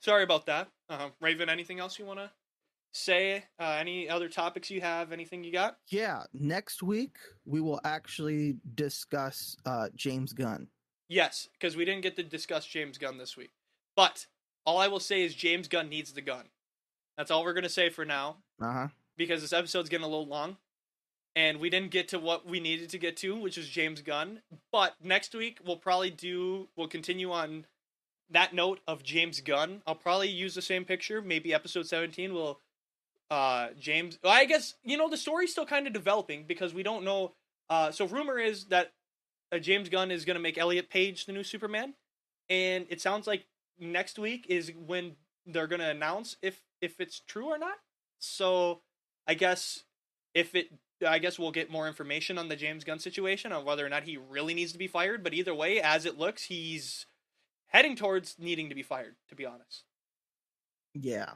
sorry about that. Uh, Raven, anything else you want to say? Uh, any other topics you have? Anything you got? Yeah, next week we will actually discuss uh, James Gunn. Yes, because we didn't get to discuss James Gunn this week. But all I will say is James Gunn needs the gun. That's all we're gonna say for now Uh huh. because this episode's getting a little long, and we didn't get to what we needed to get to, which was James Gunn. But next week we'll probably do. We'll continue on that note of James Gunn. I'll probably use the same picture. Maybe episode seventeen will. Uh, James. I guess you know the story's still kind of developing because we don't know. Uh, so rumor is that uh, James Gunn is going to make Elliot Page the new Superman, and it sounds like next week is when they're going to announce if if it's true or not. So I guess if it, I guess we'll get more information on the James Gunn situation on whether or not he really needs to be fired. But either way, as it looks, he's heading towards needing to be fired. To be honest. Yeah.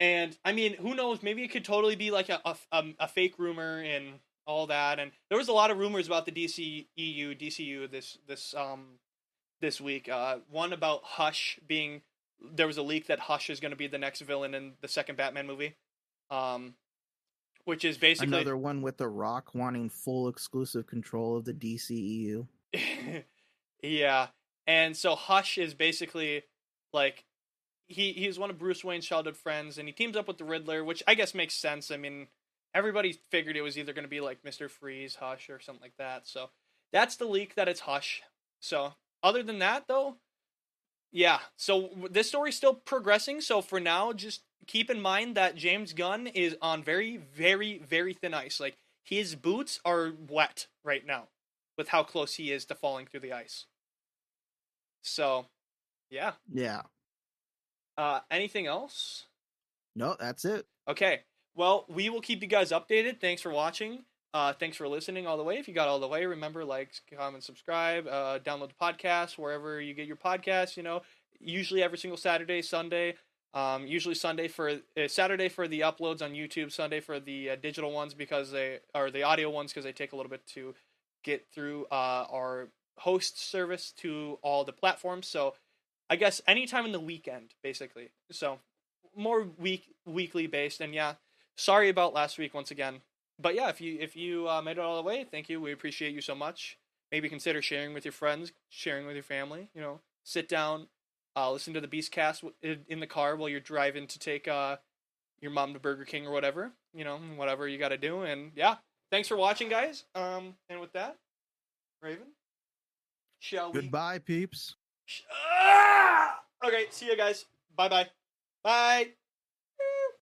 And I mean, who knows? Maybe it could totally be like a, a, um, a fake rumor and all that. And there was a lot of rumors about the DC EU DCU this this um this week. Uh, one about Hush being there was a leak that Hush is going to be the next villain in the second Batman movie. Um, which is basically Another one with The Rock wanting full exclusive control of the DCEU. yeah. And so Hush is basically like he he's one of Bruce Wayne's childhood friends and he teams up with the Riddler, which I guess makes sense. I mean, everybody figured it was either going to be like Mr. Freeze, Hush or something like that. So that's the leak that it's Hush. So other than that though, yeah. So this story's still progressing. So for now, just keep in mind that James Gunn is on very very very thin ice. Like his boots are wet right now with how close he is to falling through the ice. So, yeah. Yeah. Uh, anything else? No, that's it. Okay. Well, we will keep you guys updated. Thanks for watching. Uh, thanks for listening all the way. If you got all the way, remember like, comment, subscribe, uh, download the podcast wherever you get your podcasts. You know, usually every single Saturday, Sunday. Um, usually Sunday for uh, Saturday for the uploads on YouTube, Sunday for the uh, digital ones because they are the audio ones because they take a little bit to get through uh, our host service to all the platforms. So I guess anytime in the weekend, basically. So more week weekly based. And yeah, sorry about last week once again. But yeah, if you if you uh, made it all the way, thank you. We appreciate you so much. Maybe consider sharing with your friends, sharing with your family. You know, sit down, uh, listen to the Beastcast in the car while you're driving to take uh, your mom to Burger King or whatever. You know, whatever you got to do. And yeah, thanks for watching, guys. Um, and with that, Raven, shall we? Goodbye, peeps. Ah! Okay, see you guys. Bye-bye. Bye.